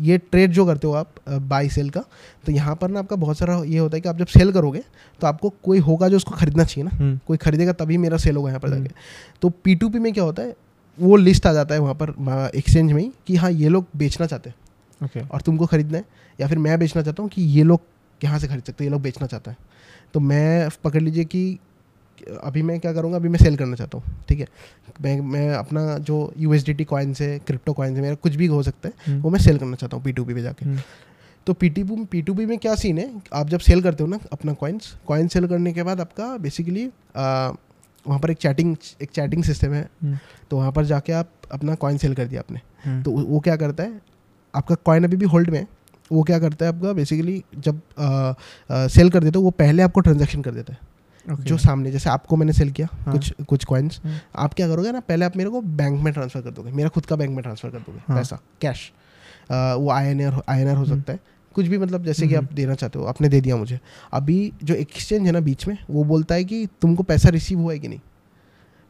ये ट्रेड जो करते हो आप बाई सेल का तो यहाँ पर ना आपका बहुत सारा ये होता है कि आप जब सेल करोगे तो आपको कोई होगा जो उसको खरीदना चाहिए ना। हम्म, कोई खरीदेगा तभी मेरा सेल होगा यहाँ पर हम्म। जाके तो पी टू पी में क्या होता है वो लिस्ट आ जाता है वहाँ पर एक्सचेंज में ही कि हाँ ये लोग बेचना चाहते हैं। ओके और तुमको खरीदना है या फिर मैं बेचना चाहता हूँ कि ये लोग यहाँ से खरीद सकते हैं ये लोग बेचना चाहता है। तो मैं पकड़ लीजिए कि अभी मैं क्या करूँगा अभी मैं सेल करना चाहता हूँ ठीक है? मैं मैं अपना जो U S D T coins है क्रिप्टो कॉइन्स है मेरा कुछ भी हो सकता है हम्म, वो मैं सेल करना चाहता हूँ पी टू पी पे जाके। हम्म, तो P T P to P में क्या सीन है? आप जब सेल करते हो ना अपना कॉइन्स कॉइन सेल करने के बाद आपका बेसिकली वहाँ पर एक चैटिंग एक चैटिंग सिस्टम है। हम्म, तो वहाँ पर जाके आप अपना कॉइन सेल कर दिया आपने। तो वो क्या करता है आपका कॉइन अभी भी होल्ड में है। वो क्या करता है आपका बेसिकली जब सेल कर देते हो वो पहले आपको ट्रांजेक्शन कर देता है। ओके, जो सामने जैसे आपको मैंने सेल किया हाँ। कुछ कुछ कॉइन्स हम्म, आप क्या करोगे ना पहले आप मेरे को बैंक में ट्रांसफ़र कर दोगे मेरा खुद का बैंक में ट्रांसफ़र कर दोगे हाँ। पैसा कैश वो आई एन आर हो हम्म। सकता है कुछ भी मतलब जैसे कि हम्म। आप देना चाहते हो आपने दे दिया मुझे अभी जो एक्सचेंज है ना बीच में वो बोलता है कि तुमको पैसा रिसीव हुआ है कि नहीं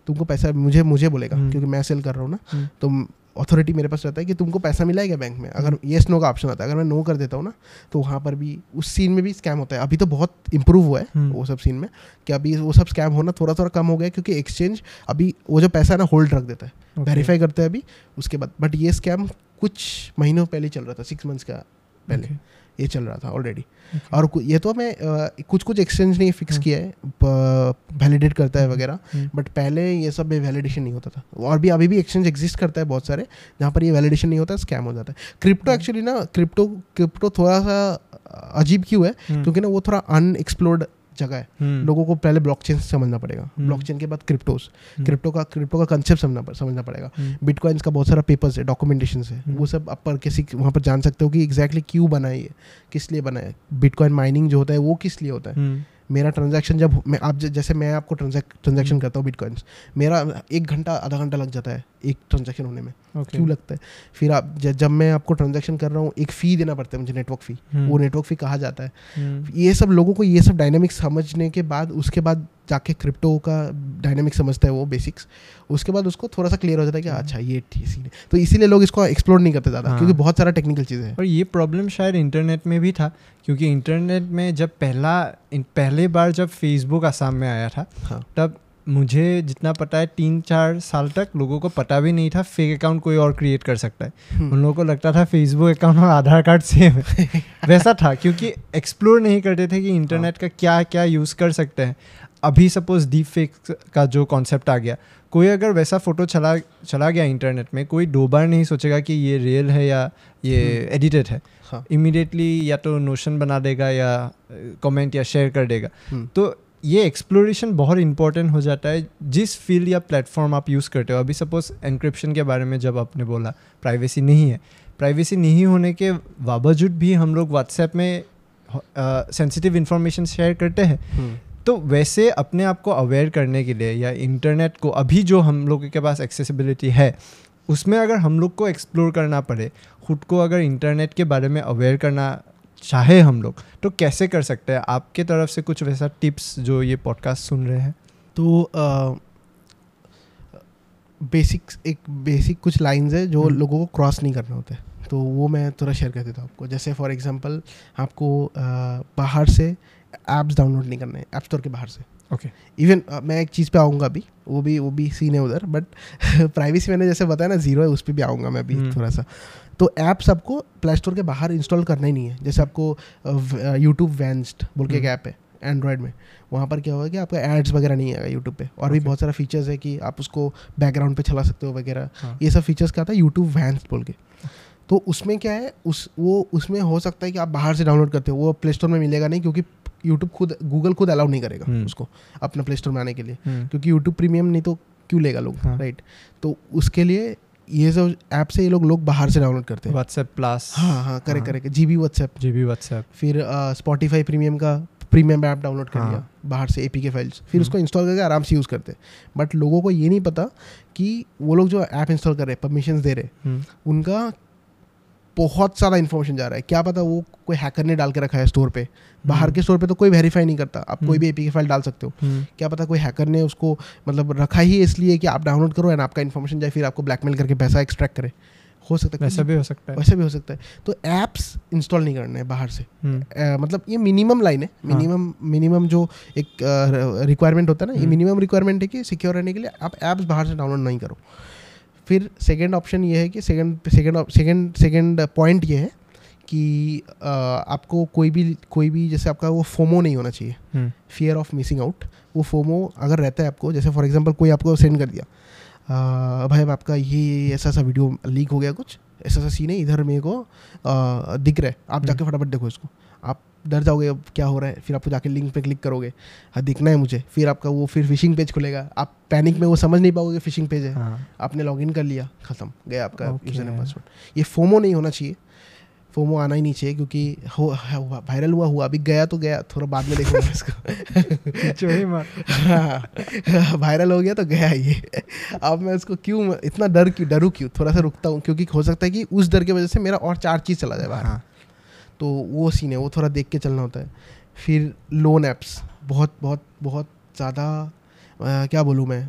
तुमको पैसा मुझे मुझे बोलेगा हम्म। क्योंकि मैं सेल कर रहा हूँ ना। तो अथॉरिटी मेरे पास रहता है कि तुमको पैसा मिला है क्या बैंक में? अगर येस नो का ऑप्शन आता है। अगर मैं नो कर देता हूँ ना तो वहाँ पर भी उस सीन में भी स्कैम होता है। अभी तो बहुत इंप्रूव हुआ है हम्म। वो सब सीन में कि अभी वो सब स्कैम होना थोड़ा थोड़ा कम हो गया क्योंकि एक्सचेंज अभी वो जो पैसा है ना होल्ड रख देता है। वेरीफाई करते हैं अभी उसके बाद। बट ये स्कैम कुछ महीनों पहले चल रहा था सिक्स मंथ्स का पहले। ये चल रहा था ऑलरेडी okay. और ये तो मैं कुछ कुछ एक्सचेंज ने फिक्स हाँ. किया है। वैलिडेट करता है वगैरह हम्म, बट पहले ये सब वैलिडेशन नहीं होता था। और भी अभी भी एक्सचेंज एग्जिस्ट करता है बहुत सारे जहाँ पर ये वैलिडेशन नहीं होता स्कैम हो जाता है। क्रिप्टो। एक्चुअली ना क्रिप्टो क्रिप्टो थोड़ा सा अजीब क्यों है? क्योंकि ना वो थोड़ा अनएक्सप्लोर्ड जगह है। हम्म, लोगों को पहले ब्लॉकचेन समझना पड़ेगा। हम्म। ब्लॉकचेन के बाद क्रिप्टोस हम्म, क्रिप्टो का क्रिप्टो का कंसेप्ट समझना समझना पड़ेगा। हम्म, बिटकॉइंस का बहुत सारा पेपर्स है डॉक्यूमेंटेशन है। हम्म। वो सब आप पर किसी वहाँ पर जान सकते हो कि एग्जैक्टली क्यों बना है किस लिए बना है बिटकॉइन माइनिंग जो होता है वो किस लिए होता है। हम्म, मेरा ट्रांजैक्शन जब मैं आप जैसे मैं आपको ट्रांजैक्शन हम्म। करता हूँ बिटकॉइंस मेरा एक घंटा आधा घंटा लग जाता है। एक ट्रांजैक्शन होने में। ओके, क्यों लगता है? फिर आप जब मैं आपको ट्रांजेक्शन कर रहा हूँ एक फ़ी देना पड़ता है मुझे नेटवर्क फ़ी हम्म, वो नेटवर्क फ़ी कहा जाता है? हम्म, ये सब लोगों को ये सब डायनेमिक्स समझने के बाद उसके बाद जाके क्रिप्टो का डायनेमिक्स समझता है वो बेसिक्स उसके बाद उसको थोड़ा सा क्लियर हो जाता है कि अच्छा ये सीन है तो इसीलिए लोग इसको एक्सप्लोर नहीं करते ज़्यादा हाँ। क्योंकि बहुत सारा टेक्निकल चीज़ें हैं। और ये प्रॉब्लम शायद इंटरनेट में भी था क्योंकि इंटरनेट में जब पहला पहले बार जब फेसबुक आसाम में आया था हाँ। तब मुझे जितना पता है तीन चार साल तक लोगों को पता भी नहीं था फेक अकाउंट कोई और क्रिएट कर सकता है। हम्म। उन लोगों को लगता था फेसबुक अकाउंट और आधार कार्ड सेम है। वैसा था क्योंकि एक्सप्लोर नहीं करते थे कि इंटरनेट का क्या क्या यूज़ कर सकते हैं। अभी सपोज़ डीप फेक का जो कॉन्सेप्ट आ गया कोई अगर वैसा फ़ोटो चला चला गया इंटरनेट में कोई दो बार नहीं सोचेगा कि ये रियल है या ये हम्म। एडिटेड है। हाँ। इमीडिएटली या तो नोशन बना देगा या कमेंट या शेयर कर देगा। हम्म। तो ये एक्सप्लोरेशन बहुत इंपॉर्टेंट हो जाता है। जिस फ़ील्ड या प्लेटफॉर्म आप यूज़ करते हो अभी सपोज़ एनक्रिप्शन के बारे में जब आपने बोला प्राइवेसी नहीं है। प्राइवेसी नहीं होने के बावजूद भी हम लोग व्हाट्सएप में सेंसिटिव इंफॉर्मेशन शेयर करते हैं। हम्म। तो वैसे अपने आप को अवेयर करने के लिए या इंटरनेट को अभी जो हम लोग के पास एक्सेसिबिलिटी है उसमें अगर हम लोग को एक्सप्लोर करना पड़े खुद को अगर इंटरनेट के बारे में अवेयर करना चाहे हम लोग तो कैसे कर सकते हैं आपके तरफ़ से कुछ वैसा टिप्स जो ये पॉडकास्ट सुन रहे हैं तो बेसिक एक बेसिक कुछ लाइंस है जो हम्म। लोगों को क्रॉस नहीं करना होता है तो वो मैं थोड़ा शेयर कर देता हूँ आपको जैसे फॉर एग्जांपल आपको बाहर से ऐप्स डाउनलोड नहीं करने ऐप स्टोर के बाहर से ओके okay. इवन मैं एक चीज़ पे आऊँगा अभी वो भी वो भी सीन है उधर बट प्राइवेसी मैंने जैसे बताया ना ज़ीरो है उस पर भी आऊँगा मैं अभी हम्म। थोड़ा सा तो ऐप्स आपको प्ले स्टोर के बाहर इंस्टॉल करना ही नहीं है। जैसे आपको यूट्यूब वैंस्ड बोल के एक हम्म। ऐप है एंड्रॉयड में वहाँ पर क्या होगा कि आपका एड्स वगैरह नहीं आएगा यूट्यूब पे। और भी बहुत सारा फीचर्स है कि आप उसको बैकग्राउंड पे चला सकते हो वगैरह। हाँ। ये सब फीचर्स क्या आता है यूट्यूब वैंस बोल के। तो उसमें क्या है उस वो उसमें हो सकता है कि आप बाहर से डाउनलोड करते हो वो प्ले स्टोर में मिलेगा नहीं क्योंकि यूट्यूब खुद गूगल खुद अलाउ नहीं करेगा हम्म। उसको अपना प्ले स्टोर में आने के लिए। हम्म, क्योंकि यूट्यूब प्रीमियम नहीं तो क्यों लेगा लोग हाँ। राइट तो उसके लिए ये सब ऐप से ये लोग लोग बाहर से डाउनलोड करते हैं। व्हाट्सएप प्लस हाँ हाँ करे हाँ। करे जी B WhatsApp G B WhatsApp फिर स्पॉटीफाई प्रीमियम का प्रीमियम ऐप डाउनलोड कर हाँ। लिया बाहर से एपी के फाइल्स फिर हम्म। उसको इंस्टॉल करके आराम से यूज़ करते हैं। बट लोगों को ये नहीं पता कि वो लोग जो ऐप इंस्टॉल कर रहे हैं परमिशन दे रहे हैं उनका बहुत सारा इन्फॉर्मेशन जा रहा है। क्या पता वो कोई हैकर ने डाल के रखा है स्टोर पे। बाहर के स्टोर पे तो कोई वेरीफाई नहीं करता। आप कोई भी एपीके फ़ाइल डाल सकते हो। हम्म, क्या पता कोई हैकर ने उसको मतलब रखा ही इसलिए कि आप डाउनलोड करो एंड आपका इन्फॉर्मेशन जाए फिर आपको ब्लैकमेल करके पैसा एक्सट्रैक्ट करे। हो सकता है वैसा भी हो सकता है। वैसे भी हो सकता है। तो ऐप्स इंस्टॉल नहीं करने हैं बाहर से। हम्म, अ, मतलब ये मिनिमम लाइन है। हाँ। मिनिमम मिनिमम जो एक रिक्वायरमेंट होता है ना ये हम्म। मिनिमम रिक्वायरमेंट है कि सिक्योर रहने के लिए आप ऐप्स बाहर से डाउनलोड नहीं करो। फिर सेकेंड ऑप्शन ये है कि second second second second point ये है कि आपको कोई भी कोई भी जैसे आपका वो फोमो नहीं होना चाहिए। हम्म, फियर ऑफ़ मिसिंग आउट वो फोमो अगर रहता है आपको जैसे फॉर एग्जांपल कोई आपको सेंड कर दिया अ, भाई आपका ये ऐसा ऐसा वीडियो लीक हो गया कुछ ऐसा ऐसा सीन है इधर मेरे को दिख रहा है आप जाके फटाफट देखो इसको। आप डर जाओगे अब क्या हो रहा है फिर आपको जाके लिंक पे क्लिक करोगे हाँ दिखना है मुझे। फिर आपका वो फिर फिशिंग पेज खुलेगा। आप पैनिक में वो समझ नहीं पाओगे फिशिंग पेज है। हाँ। आपने लॉगिन कर लिया खत्म गया आपका यूज़र नेम पासवर्ड ये फोमो नहीं होना चाहिए। फोमो आना ही नहीं चाहिए क्योंकि हो वायरल हुआ हुआ अभी गया तो गया थोड़ा बाद में देखूँगा इसको। जो ही मार। वायरल हो गया तो गया ये। अब मैं उसको क्यों इतना डर क्यों डरू क्यों? थोड़ा सा रुकता हूँ क्योंकि हो सकता है कि उस डर की वजह से मेरा और चार चीज़ चला जाए बाहर। हाँ। तो वो सीन है वो थोड़ा देख के चलना होता है। फिर लोन ऐप्स बहुत बहुत बहुत ज़्यादा क्या बोलूँ मैं?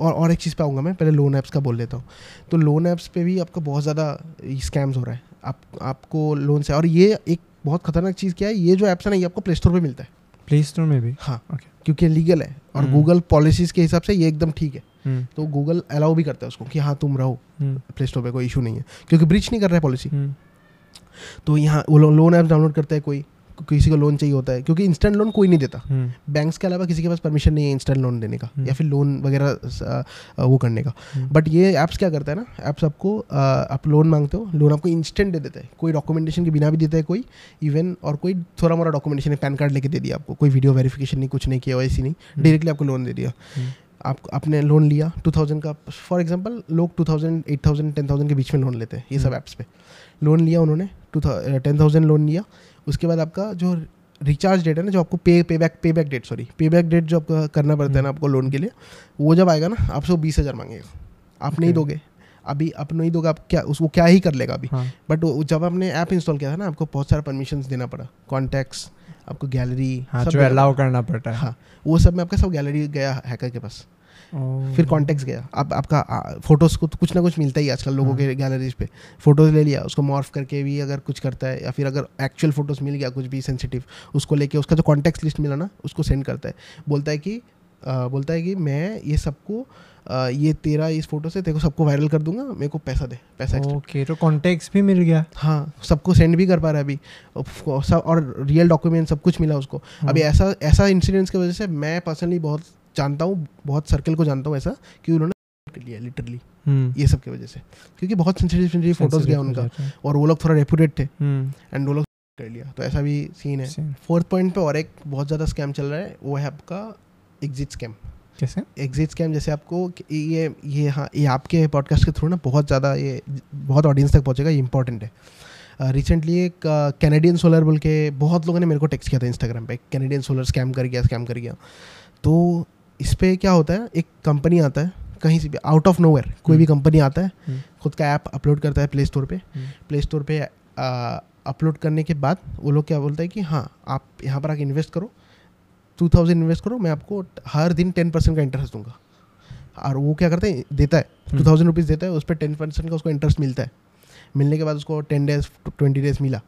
और और एक चीज़ पे आऊँगा मैं पहले लोन ऐप्स का बोल लेता हूँ। तो लोन ऐप्स पे भी आपका बहुत ज़्यादा स्कैम्स हो रहा है। आप आपको लोन से और ये एक बहुत खतरनाक चीज़ क्या है ये जो ऐप्स है ना ये आपको प्ले स्टोर पर मिलता है। प्ले स्टोर में भी? हाँ ओके क्योंकि लीगल है और। गूगल पॉलिसीज़ के हिसाब से ये एकदम ठीक है। हम्म, तो गूगल अलाउ भी करता है उसको कि हाँ तुम रहो। प्ले स्टोर पर कोई इशू नहीं है क्योंकि ब्रिच नहीं कर रहा है पॉलिसी हम्म, तो यहाँ वो लोन ऐप डाउनलोड करता है कोई किसी को लोन चाहिए होता है क्योंकि इंस्टेंट लोन कोई नहीं देता। हम्म, बैंक्स के अलावा किसी के पास परमिशन नहीं है इंस्टेंट लोन देने का हम्म। या फिर लोन वगैरह वो करने का। हम्म। बट ये ऐप्स क्या करता है ना ऐप्स आपको आप लोन मांगते हो लोन आपको इंस्टेंट दे देता है। कोई डॉक्यूमेंटेशन के बिना भी देता है कोई इवन और कोई थोड़ा मोड़ा डॉक्यूमेंटेशन पैन कार्ड लेके दे दिया आपको। कोई वीडियो वेरिफिकेशन नहीं कुछ नहीं किया वैसी नहीं। डायरेक्टली आपको लोन दे दिया। हम्म। आप आपने लोन लिया 2000 का फॉर एग्जांपल लोग 2000 8000 10000 के बीच में लोन लेते हैं ये सब हम्म। ऐप्स पे। लोन लिया उन्होंने टू टेन थाउज़ेंड लोन लिया उसके बाद आपका जो रिचार्ज डेट है ना जो आपको pay pay back pay back date sorry pay back date जो आपका करना पड़ता है ना। आपको लोन के लिए वो जब आएगा ना आपसे बीस हज़ार मांगेगा। आप नहीं दोगे। अभी आप नहीं दोगे आप क्या उसको क्या ही कर लेगा अभी। हाँ। बट जब आपने ऐप इंस्टॉल किया था ना आपको बहुत सारा परमिशन देना पड़ा। कॉन्टैक्ट्स आपको गैलरी हाँ जो अलाउ करना पड़ता है। हाँ वो सब में आपका सब गैलरी गया हैकर के पास। फिर कॉन्टेक्ट गया। अब आपका फ़ोटोज़ को तो कुछ ना कुछ मिलता ही आजकल लोगों हाँ। के गैलरीज पे। फ़ोटोज़ ले लिया उसको मॉर्फ करके भी अगर कुछ करता है या फिर अगर एक्चुअल फ़ोटोज़ मिल गया कुछ भी सेंसिटिव उसको लेके उसका जो कॉन्टेक्ट लिस्ट मिला ना उसको सेंड करता है। बोलता है कि बोलता है कि मैं ये सबको ये तेरा इस फ़ोटो से तेरे को सबको वायरल कर दूँगा मेरे को पैसा दे पैसा। ओके तो कॉन्टेक्ट भी मिल गया। हाँ सबको सेंड भी कर पा रहा है अभी। और सब और रियल डॉक्यूमेंट सब कुछ मिला उसको। अभी हाँ। ऐसा ऐसा इंसिडेंट्स की वजह से मैं पर्सनली बहुत जानता हूँ बहुत सर्कल को जानता हूँ ऐसा कि उन्होंने कर लिया लिटरली हम्म, ये सब की वजह से। क्योंकि बहुत सेंसिटिव सेंसिटिव फ़ोटोज़ गया उनका। और वो लोग थोड़ा रेपुटेड थे। हम्म, एंड वो लोग कर लिया। तो ऐसा भी सीन है। फोर्थ पॉइंट पे और एक बहुत ज़्यादा स्कैम चल रहा है वो है आपका एग्जिट स्कैम कैसे? एग्जिट स्कैम जैसे आपको ये ये हाँ ये आपके पॉडकास्ट के थ्रू ना बहुत ज़्यादा ये बहुत ऑडियंस तक पहुँचेगा ये इंपॉर्टेंट है। रिसेंटली एक कैनेडियन सोलर बोल के बहुत लोगों ने मेरे को टेक्स्ट किया था इंस्टाग्राम पे कैनेडियन सोलर स्कैम कर गया स्कैम कर गया। तो इस पर क्या होता है एक कंपनी आता है कहीं से भी आउट ऑफ़ नोवेयर कोई भी कंपनी आता है हम्म, खुद का ऐप अपलोड करता है प्ले स्टोर पे। हम्म, प्ले स्टोर पे अपलोड करने के बाद वो लोग क्या बोलते हैं कि हाँ आप यहाँ पर आके इन्वेस्ट करो। टू थाउज़ेंड इन्वेस्ट करो मैं आपको हर दिन टेन परसेंट का इंटरेस्ट दूँगा। और वो क्या करते हैं देता है टू हम्म। थाउज़ेंड रुपीज़ देता है उस पर टेन परसेंट का उसको इंटरेस्ट मिलता है। मिलने के बाद उसको टेन डेज़ ट्वेंटी डेज़ मिला।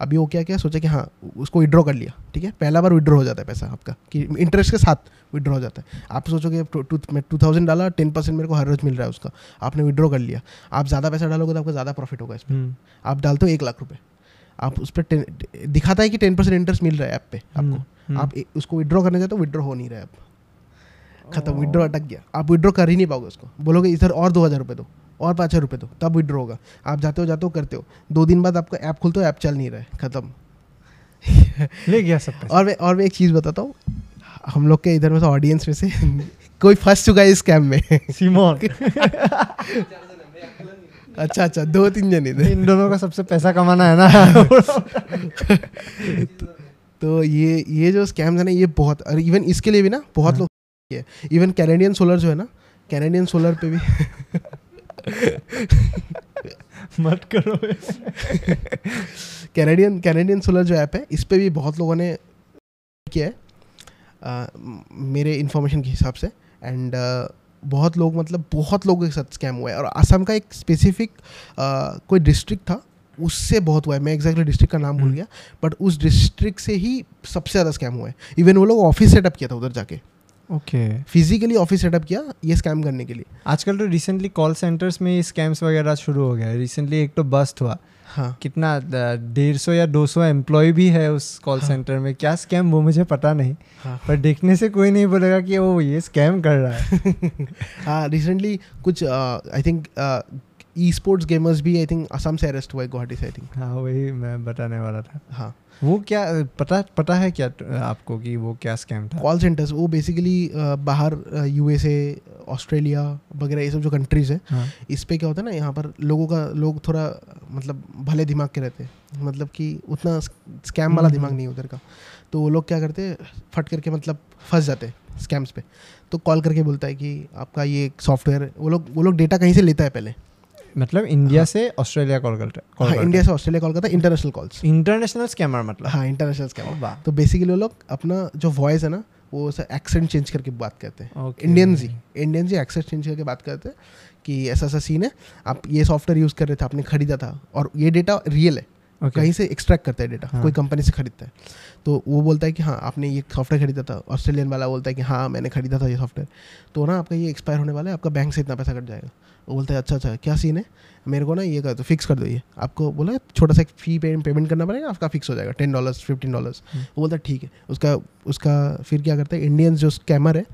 अभी वो क्या क्या? सोचा कि हाँ उसको विड्रॉ कर लिया ठीक है? पहला बार विड्रॉ हो जाता है पैसा आपका कि इंटरेस्ट के साथ विड्रॉ हो जाता है। आप सोचोगे मैं टू थाउज़ेंड डाला टेन परसेंट मेरे को हर रोज मिल रहा है उसका आपने विड्रॉ कर लिया। आप ज़्यादा पैसा डालोगे तो आपको ज़्यादा प्रॉफिट होगा इसमें हम्म, आप डालते हो एक लाख रुपये आप उस पर दिखाता है कि टेन परसेंट इंटरेस्ट मिल रहा है ऐप पे हम्म, आपको। हम्म। आप उसको विड्रॉ करने चाहते हो विड्रॉ हो नहीं रहा है अब। खत्म विड्रॉ अटक गया। आप विड्रॉ कर ही नहीं पाओगे उसको। बोलोगे इधर और दो हज़ार रुपये दो। और पाँच हज़ार रुपये दो तब विड्रॉ होगा। आप जाते हो जाते हो करते हो। दो दिन बाद आपका ऐप खुलते हो ऐप चल नहीं रहा है खत्म। ले गया सब और मैं और मैं एक चीज़ बताता हूँ हम लोग के इधर में से ऑडियंस में से कोई फंस चुका है इस स्कैम में। सीमोन अच्छा अच्छा दो तीन जने इधर इन दोनों का सबसे पैसा कमाना है ना? तो ये ये जो स्कैम्स है ना ये बहुत और इवन इसके लिए भी ना बहुत हाँ। लोग इवन कैनेडियन सोलर जो है ना कैनेडियन सोलर पे भी मत करो। कैनेडियन कैनेडियन सोलर जो ऐप है इस पर भी बहुत लोगों ने किया है। मेरे इन्फॉर्मेशन के हिसाब से। एंड बहुत लोग मतलब बहुत लोगों के साथ स्कैम हुआ है। और असम का एक स्पेसिफिक कोई डिस्ट्रिक्ट था उससे बहुत हुआ है। मैं एग्जैक्टली डिस्ट्रिक्ट का नाम भूल हम्म। गया। बट उस डिस्ट्रिक्ट से ही सबसे ज़्यादा स्कैम हुआ है। इवन वो लोग ऑफ़िस सेटअप किया था उधर जाके। ओके फिजिकली ऑफ़िस सेटअप किया ये स्कैम करने के लिए। आजकल तो रिसेंटली कॉल सेंटर्स में स्कैम्स वगैरह शुरू हो गया रिसेंटली एक तो बस्ट हुआ। हाँ। कितना डेढ़ सौ या दो सौ एम्प्लॉय भी है उस कॉल हाँ। सेंटर में। क्या स्कैम वो मुझे पता नहीं। हाँ। पर देखने से कोई नहीं बोलेगा कि वो ये स्कैम कर रहा है। हाँ रिसेंटली कुछ I think esports gamers भी आई थिंक असम से अरेस्ट हुआ है गुवाहाटी से आई थिंक हाँ वही मैं बताने वाला था। हाँ। वो क्या पता पता है क्या आपको कि वो क्या स्कैम था? कॉल सेंटर्स वो बेसिकली बाहर यूएसए ऑस्ट्रेलिया वगैरह ये सब जो कंट्रीज़ है हाँ। इस पर क्या होता है ना यहाँ पर लोगों का लोग थोड़ा मतलब भले दिमाग के रहते हैं मतलब कि उतना स्कैम वाला हम्म, दिमाग। नहीं उधर का। तो वो लोग क्या करते हैं फट करके मतलब फंस जाते हैं स्कैम्स पे। तो कॉल करके बोलता है कि आपका ये सॉफ्टवेयर वो लोग वो लोग डेटा कहीं से लेता है पहले? मतलब इंडिया हाँ। से ऑस्ट्रेलिया कॉल करता है इंडिया से ऑस्ट्रेलिया कॉल करता है इंटरनेशनल कॉल्स इंटरनेशनल स्कैमर मतलब। हाँ इंटरनेशनल स्कैम ओ वाह। तो बेसिकली वो लोग अपना जो वॉइस है ना वो एक्सेंट चेंज करके बात करते हैं। इंडियन जी इंडियन जी एक्सेंट चेंज करके बात करते हैं कि ऐसा ऐसा सीन है आप ये सॉफ्टवेयर यूज़ कर रहे थे आपने खरीदा था और ये डेटा रियल है। Okay. कहीं से एक्सट्रैक्ट करता है डेटा हाँ। कोई कंपनी से खरीदता है। तो वो बोलता है कि हाँ आपने ये सॉफ्टवेयर खरीदा था। ऑस्ट्रेलियन वाला बोलता है कि हाँ मैंने खरीदा था ये सॉफ्टवेयर तो ना आपका ये एक्सपायर होने वाला है आपका बैंक से इतना पैसा कट जाएगा। वो बोलता है अच्छा अच्छा क्या सीन है? मेरे को ना ये कर दो फिक्स कर दो ये। आपको बोला छोटा सा एक फ़ी पे, पेमेंट करना पड़ेगा आपका फिक्स हो जाएगा टेन डॉलर्स फिफ्टीन डॉलर्स। वो बोलता है ठीक है। उसका उसका फिर क्या करता है इंडियन जो स्कैमर है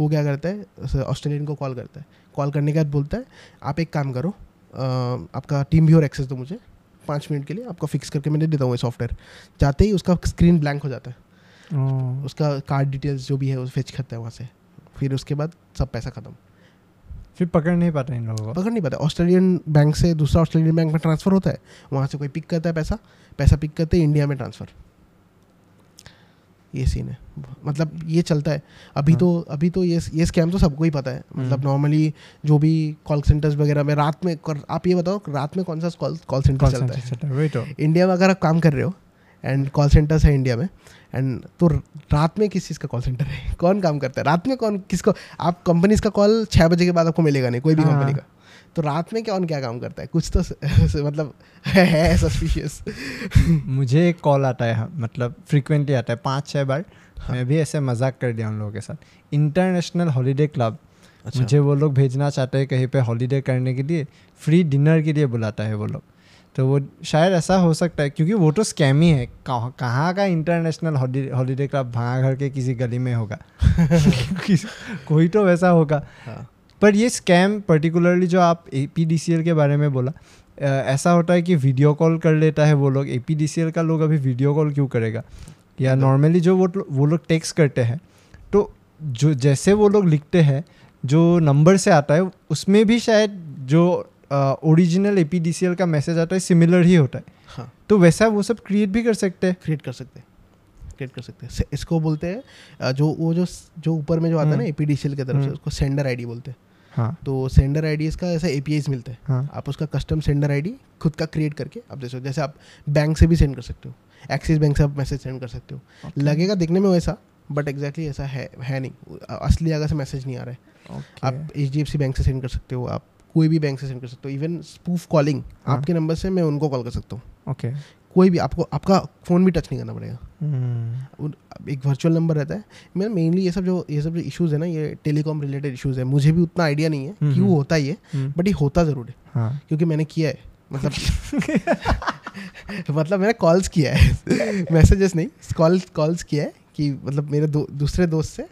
वो क्या करता है ऑस्ट्रेलियन को कॉल करता है। कॉल करने के बाद बोलता है आप एक काम करो आपका टीम व्यूअर एक्सेस दो मुझे पाँच मिनट के लिए आपको फिक्स करके मैं दे देता हूँ ये सॉफ्टवेयर जाते ही उसका स्क्रीन ब्लैंक हो जाता है। उसका कार्ड डिटेल्स जो भी है वो फेच करता है वहाँ से। फिर उसके बाद सब पैसा खत्म। फिर पकड़ नहीं पाते इन लोगों को। पकड़ नहीं पाते। ऑस्ट्रेलियन बैंक से दूसरा ऑस्ट्रेलियन बैंक में ट्रांसफ़र होता है वहाँ से कोई पिक करता है पैसा पैसा पिक करते हैं इंडिया में ट्रांसफ़र ये सीन है। मतलब ये चलता है। अभी हाँ। तो अभी तो ये ये स्कैम तो सबको ही पता है। मतलब हम्म। नॉर्मली जो भी कॉल सेंटर्स वगैरह में रात में आप ये बताओ रात में कौन सा कॉल कॉल सेंटर चलता है? है तो। इंडिया में अगर आप काम कर रहे हो एंड कॉल सेंटर्स है इंडिया में. एंड तो रात में किस चीज़ का कॉल सेंटर है? कौन काम करता है? रात में कौन किसको? आप कंपनीज़ का कॉल छः बजे के बाद आपको मिलेगा नहीं कोई भी हाँ। कंपनी का। तो रात में कौन क्या काम करता है? कुछ तो मतलब है सस्पिशियस मुझे एक कॉल आता है हाँ, मतलब फ्रिक्वेंटली आता है पाँच छः बार। हाँ। मैं भी ऐसे मज़ाक कर दिया उन लोगों के साथ। इंटरनेशनल हॉलीडे क्लब अच्छा। मुझे वो लोग भेजना चाहते हैं कहीं पे हॉलीडे करने के लिए फ्री डिनर के लिए बुलाता है वो लोग। तो वो शायद ऐसा हो सकता है क्योंकि वो तो स्कैम ही है। कहाँ कहाँ का इंटरनेशनल हॉलीडे क्लब भागा घर के किसी गली में होगा? कोई तो वैसा होगा। हाँ। पर ये स्कैम पर्टिकुलरली जो आप एपीडीसीएल के बारे में बोला ऐसा होता है कि वीडियो कॉल कर लेता है वो लोग। एपीडीसीएल का लोग अभी वीडियो कॉल क्यों करेगा? या मतलब- नॉर्मली जो वो वो लोग टेक्स्ट करते हैं तो जो जैसे वो लोग लिखते हैं जो नंबर से आता है उसमें भी शायद जो ओरिजिनल ए का मैसेज आता है सिमिलर ही होता है। हाँ। तो वैसा वो सब क्रिएट भी कर सकते हैं। क्रिएट कर सकते हैं। क्रिएट कर सकते हैं। इसको बोलते हैं जो वो जो जो ऊपर में जो आता है ना हम्म। एपीडीसीएल की तरफ़ से हम्म। उसको सेंडर आईडी बोलते हैं। हाँ। तो सेंडर आई डी का ऐसा एपीआईज मिलते हैं। हाँ। आप उसका कस्टम सेंडर आईडी खुद का क्रिएट करके आप जैसे जैसे आप बैंक से भी सेंड कर सकते हो। एक्सिस बैंक से आप मैसेज सेंड कर सकते हो। लगेगा देखने में वैसा बट एग्जैक्टली ऐसा है है नहीं। असली जगह से मैसेज नहीं आ रहा है। आप एच बैंक से सेंड कर सकते हो आप कोई भी बैंक से सेंड कर सकते हो. इवन स्पूफ कॉलिंग हाँ। आपके नंबर से मैं उनको कॉल कर सकता हूँ. ओके कोई भी आपको आपका फ़ोन भी टच नहीं करना पड़ेगा. उन- एक वर्चुअल नंबर रहता है. मैं मेनली ये सब जो ये सब जो इश्यूज़ है ना ये टेलीकॉम रिलेटेड इश्यूज़ है. मुझे भी उतना आइडिया नहीं है हम्म, क्यों। होता है ये हम्म, बट ये होता ज़रूर है. हाँ. क्योंकि मैंने किया है. मतलब मतलब मैंने कॉल्स किया है. मैसेजेस नहीं कॉल कॉल्स किया है कि मतलब मेरे दो दूसरे दोस्त से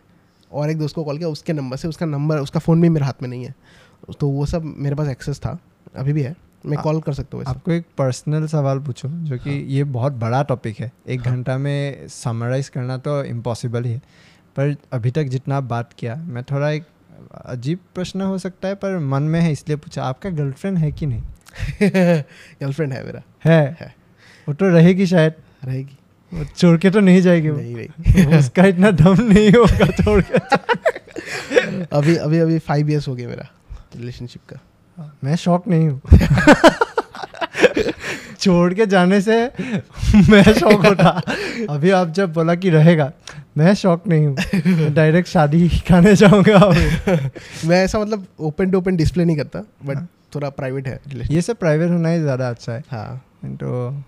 और एक दोस्त को कॉल किया उसके नंबर से उसका नंबर उसका फ़ोन भी मेरे हाथ में नहीं है. तो वो सब मेरे पास एक्सेस था। अभी भी है। मैं कॉल कर सकता हूँ आपको एक पर्सनल सवाल पूछो जो कि हाँ। ये बहुत बड़ा टॉपिक है। एक हाँ। घंटा में समराइज करना तो इम्पॉसिबल ही है। पर अभी तक जितना आप बात किया मैं थोड़ा एक अजीब प्रश्न हो सकता है पर मन में है इसलिए पूछा आपका गर्लफ्रेंड है कि नहीं? गर्लफ्रेंड है मेरा। है? है। वो तो रहेगी शायद। रहेगी। वो छोड़ के तो नहीं जाएगी वो। नहीं नहीं। उसका इतना दम नहीं होगा छोड़ के। अभी अभी अभी फाइव इयर्स हो गया मेरा। रिलेशनशिप का। मैं शौक नहीं हूँ। छोड़ के जाने से मैं शौक होता। अभी आप जब बोला कि रहेगा मैं शौक नहीं हूँ। डायरेक्ट शादी खाने जाऊँगा मैं ऐसा मतलब ओपन टू ओपन डिस्प्ले नहीं करता बट हाँ। थोड़ा प्राइवेट है। ये सब प्राइवेट होना ही ज़्यादा अच्छा है। हाँ। तो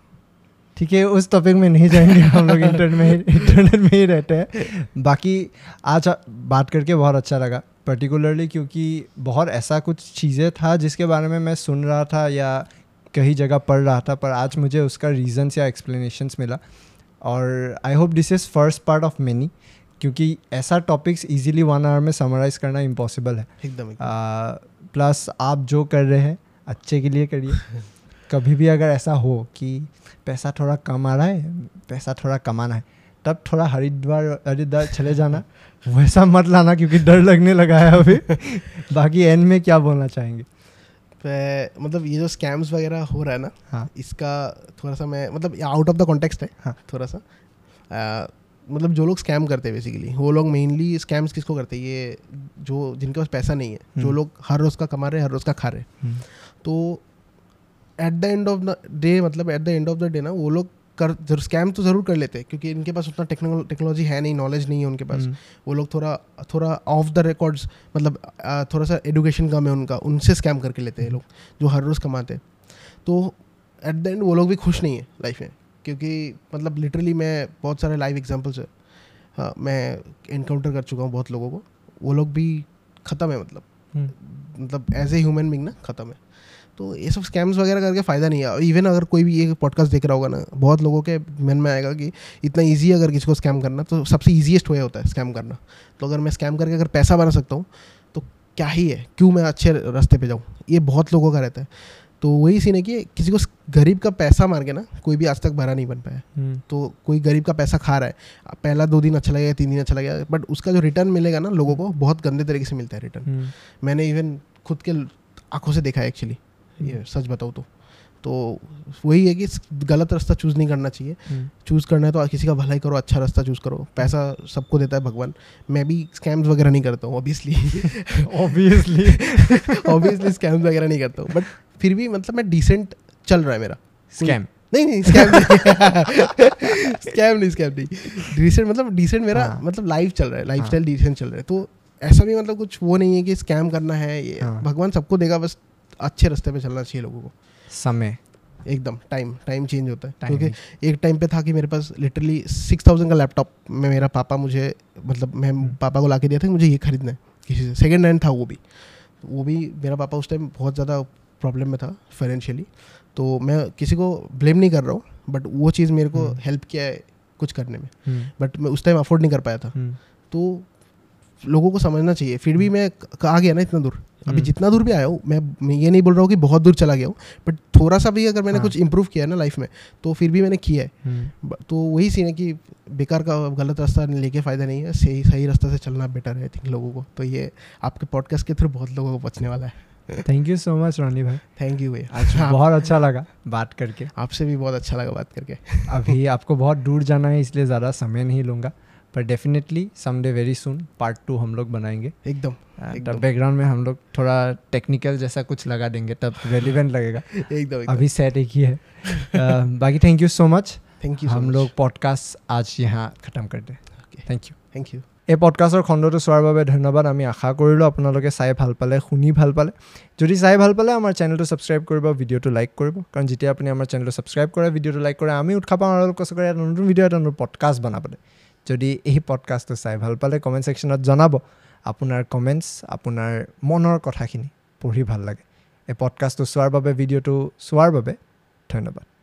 ठीक है उस टॉपिक में नहीं जाएँगे हम लोग इंटरनेट में इंटरनेट में ही रहते हैं। बाकी आज बात करके बहुत अच्छा लगा। पर्टिकुलरली क्योंकि बहुत ऐसा कुछ चीज़ें था जिसके बारे में मैं सुन रहा था या कहीं जगह पढ़ रहा था पर आज मुझे उसका रीजंस या एक्सप्लेनेशंस मिला। और I hope this is first part of many क्योंकि ऐसा टॉपिक्स इजीली वन आवर में समराइज़ करना इम्पॉसिबल है। एकदम एकदम। प्लस आप जो कर रहे हैं अच्छे के लिए करिए। कभी भी अगर ऐसा हो कि पैसा थोड़ा कम आ रहा है पैसा थोड़ा कमाना है तब थोड़ा हरिद्वार हरिद्वार चले जाना। वैसा मत लाना क्योंकि डर लगने लगा है अभी। बाकी एंड में क्या बोलना चाहेंगे? मतलब ये जो स्कैम्स वगैरह हो रहा है ना हाँ। इसका थोड़ा सा मैं मतलब आउट ऑफ़ द कॉन्टेक्स्ट है हाँ। थोड़ा सा। आ, मतलब जो लोग स्कैम करते हैं बेसिकली वो लोग मेनली स्कैम्स किसको करते हैं? ये जो जिनके पास पैसा नहीं है जो हम्म। लोग हर रोज़ का कमा रहे हैं हर रोज़ का खा रहे हैं। तो at the end of the day मतलब at the end of the day ना वो लोग कर ज़रूर स्कैम तो ज़रूर कर लेते हैं क्योंकि इनके पास उतना टेक्नोलॉजी है नहीं नॉलेज नहीं है उनके पास। हम्म, वो लोग थोड़ा थोड़ा ऑफ़ द रिकॉर्ड्स मतलब थोड़ा सा एडुकेशन कम है उनका उनसे स्कैम करके लेते हैं लोग जो हर रोज़ कमाते हैं। तो एट द एंड वो लोग भी खुश नहीं है लाइफ में क्योंकि मतलब लिटरली मैं बहुत सारे लाइव एग्जाम्पल्स है। हाँ मैं इनकाउंटर कर चुका हूँ बहुत लोगों को वो लोग भी ख़त्म है मतलब। हम्म, मतलब एज ए ह्यूमन बींग ना ख़त्म है। तो ये सब स्कैम्स वगैरह करके फ़ायदा नहीं है। इवन अगर कोई भी ये पॉडकास्ट देख रहा होगा ना बहुत लोगों के मन में आएगा कि इतना ईजी अगर किसी को स्कैम करना तो सबसे ईजीएस्ट वे होता है स्कैम करना। तो अगर मैं स्कैम करके अगर पैसा बना सकता हूँ तो क्या ही है? क्यों मैं अच्छे रास्ते पर जाऊँ? ये बहुत लोगों का रहता है। तो वही सीन है कि किसी को गरीब का पैसा मार के ना कोई भी आज तक भरा नहीं बन पाया। हम्म, तो कोई गरीब का पैसा खा रहा है पहला दो दिन अच्छा लगेगा तीन दिन अच्छा लगेगा बट उसका जो रिटर्न मिलेगा ना लोगों को बहुत गंदे तरीके से मिलता है रिटर्न हम्म, मैंने इवन खुद के आँखों से देखा है एक्चुअली ये सच बताऊँ तो। तो वही है कि गलत रास्ता चूज़ नहीं करना चाहिए। हम्म, चूज़ करना है तो किसी का भलाई करो अच्छा रास्ता चूज़ करो। पैसा सबको देता है भगवान। मैं भी स्कैम्स वगैरह नहीं करता हूँ ऑब्वियसली ऑब्वियसली ऑब्वियसली स्कैम्स वगैरह नहीं करता हूँ। बट फिर भी मतलब मैं डिसेंट चल रहा है मेरा। स्कैम नहीं नहीं स्कैम नहीं। स्कैम नहीं स्कैम नहीं। डिसेंट मतलब डिसेंट मेरा हाँ। मतलब लाइफ चल रहा है लाइफ स्टाइल डिसेंट चल रहा है। तो ऐसा भी मतलब कुछ वो नहीं है कि स्कैम करना है ये हाँ। भगवान सबको देगा बस अच्छे रास्ते पे चलना चाहिए लोगों को। समय। एकदम टाइम टाइम चेंज होता है। क्योंकि एक टाइम पे था कि मेरे पास लिटरली सिक्स थाउज़ेंड का लैपटॉप में मेरा पापा मुझे मतलब मैं हम्म। पापा को ला के दिया था कि मुझे ये खरीदना है किसी से। सेकेंड हैंड था वो भी। वो भी मेरा पापा उस टाइम बहुत ज़्यादा प्रॉब्लम में था फाइनेंशियली तो मैं किसी को ब्लेम नहीं कर रहा हूँ बट वो चीज़ मेरे को। हेल्प किया है कुछ करने में। बट मैं उस टाइम अफोर्ड नहीं कर पाया था। तो लोगों को समझना चाहिए। फिर भी मैं आ गया ना इतना दूर। अभी हम्म। जितना दूर भी आया हूँ मैं मैं ये नहीं बोल रहा हूँ कि बहुत दूर चला गया हूँ बट थोड़ा सा भी अगर मैंने हाँ। कुछ इम्प्रूव किया है ना लाइफ में तो फिर भी मैंने किया है। हम्म, तो वही सीन है कि बेकार का गलत रास्ता लेके फ़ायदा नहीं है सही सही रास्ते से चलना बेटर है आई थिंक लोगों को। तो ये आपके पॉडकास्ट के थ्रू बहुत लोगों को बचने वाला है। Thank you so much Rani भाई थैंक यू भैया आज हाँ, बहुत अच्छा लगा बात करके। आपसे भी बहुत अच्छा लगा बात करके। अभी आपको बहुत दूर जाना है इसलिए ज़्यादा समय नहीं लूँगा। पर definitely someday very soon part two हम लोग बनाएंगे एकदम तब एकदम। बैकग्राउंड में हम लोग थोड़ा टेक्निकल जैसा कुछ लगा देंगे तब रेलिवेंट लगेगा एकदम एकदम अभी सेट एक ही है अ, बाकी thank you so much thank you हम लोग পডকাষ্ট আজ यहाँ খতম কৰি দে থেংক ইউ থ্যাংক ইউ এই পডকাষ্টৰ খণ্ডটো চোৱাৰ বাবে ধন্যবাদ আমি আশা কৰিলোঁ আপোনালোকে চাই ভাল পালে শুনি ভাল পালে যদি চাই ভাল পালে আমাৰ চেনেলটো ছাবস্ক্ৰাইব কৰিব ভিডিঅ'টো লাইক কৰিব কাৰণ যেতিয়া আপুনি আমাৰ চেনেলটো ছাবস্ক্ৰাইব কৰে ভিডিঅ'টো লাইক কৰে আমি উৎসাহ পাওঁ আৰু কষ্ট কৰি এটা নতুন ভিডিঅ' এটা নতুন পডকাষ্ট বনাবলৈ যদি এই পডকাষ্টটো চাই ভাল পালে কমেণ্ট ছেকশ্যনত জনাব। আপোনাৰ কমেণ্টছ আপোনাৰ মনৰ কথাখিনি পঢ়ি ভাল লাগে। এই পডকাষ্টটো চোৱাৰ বাবে ভিডিঅ'টো চোৱাৰ বাবে ধন্যবাদ।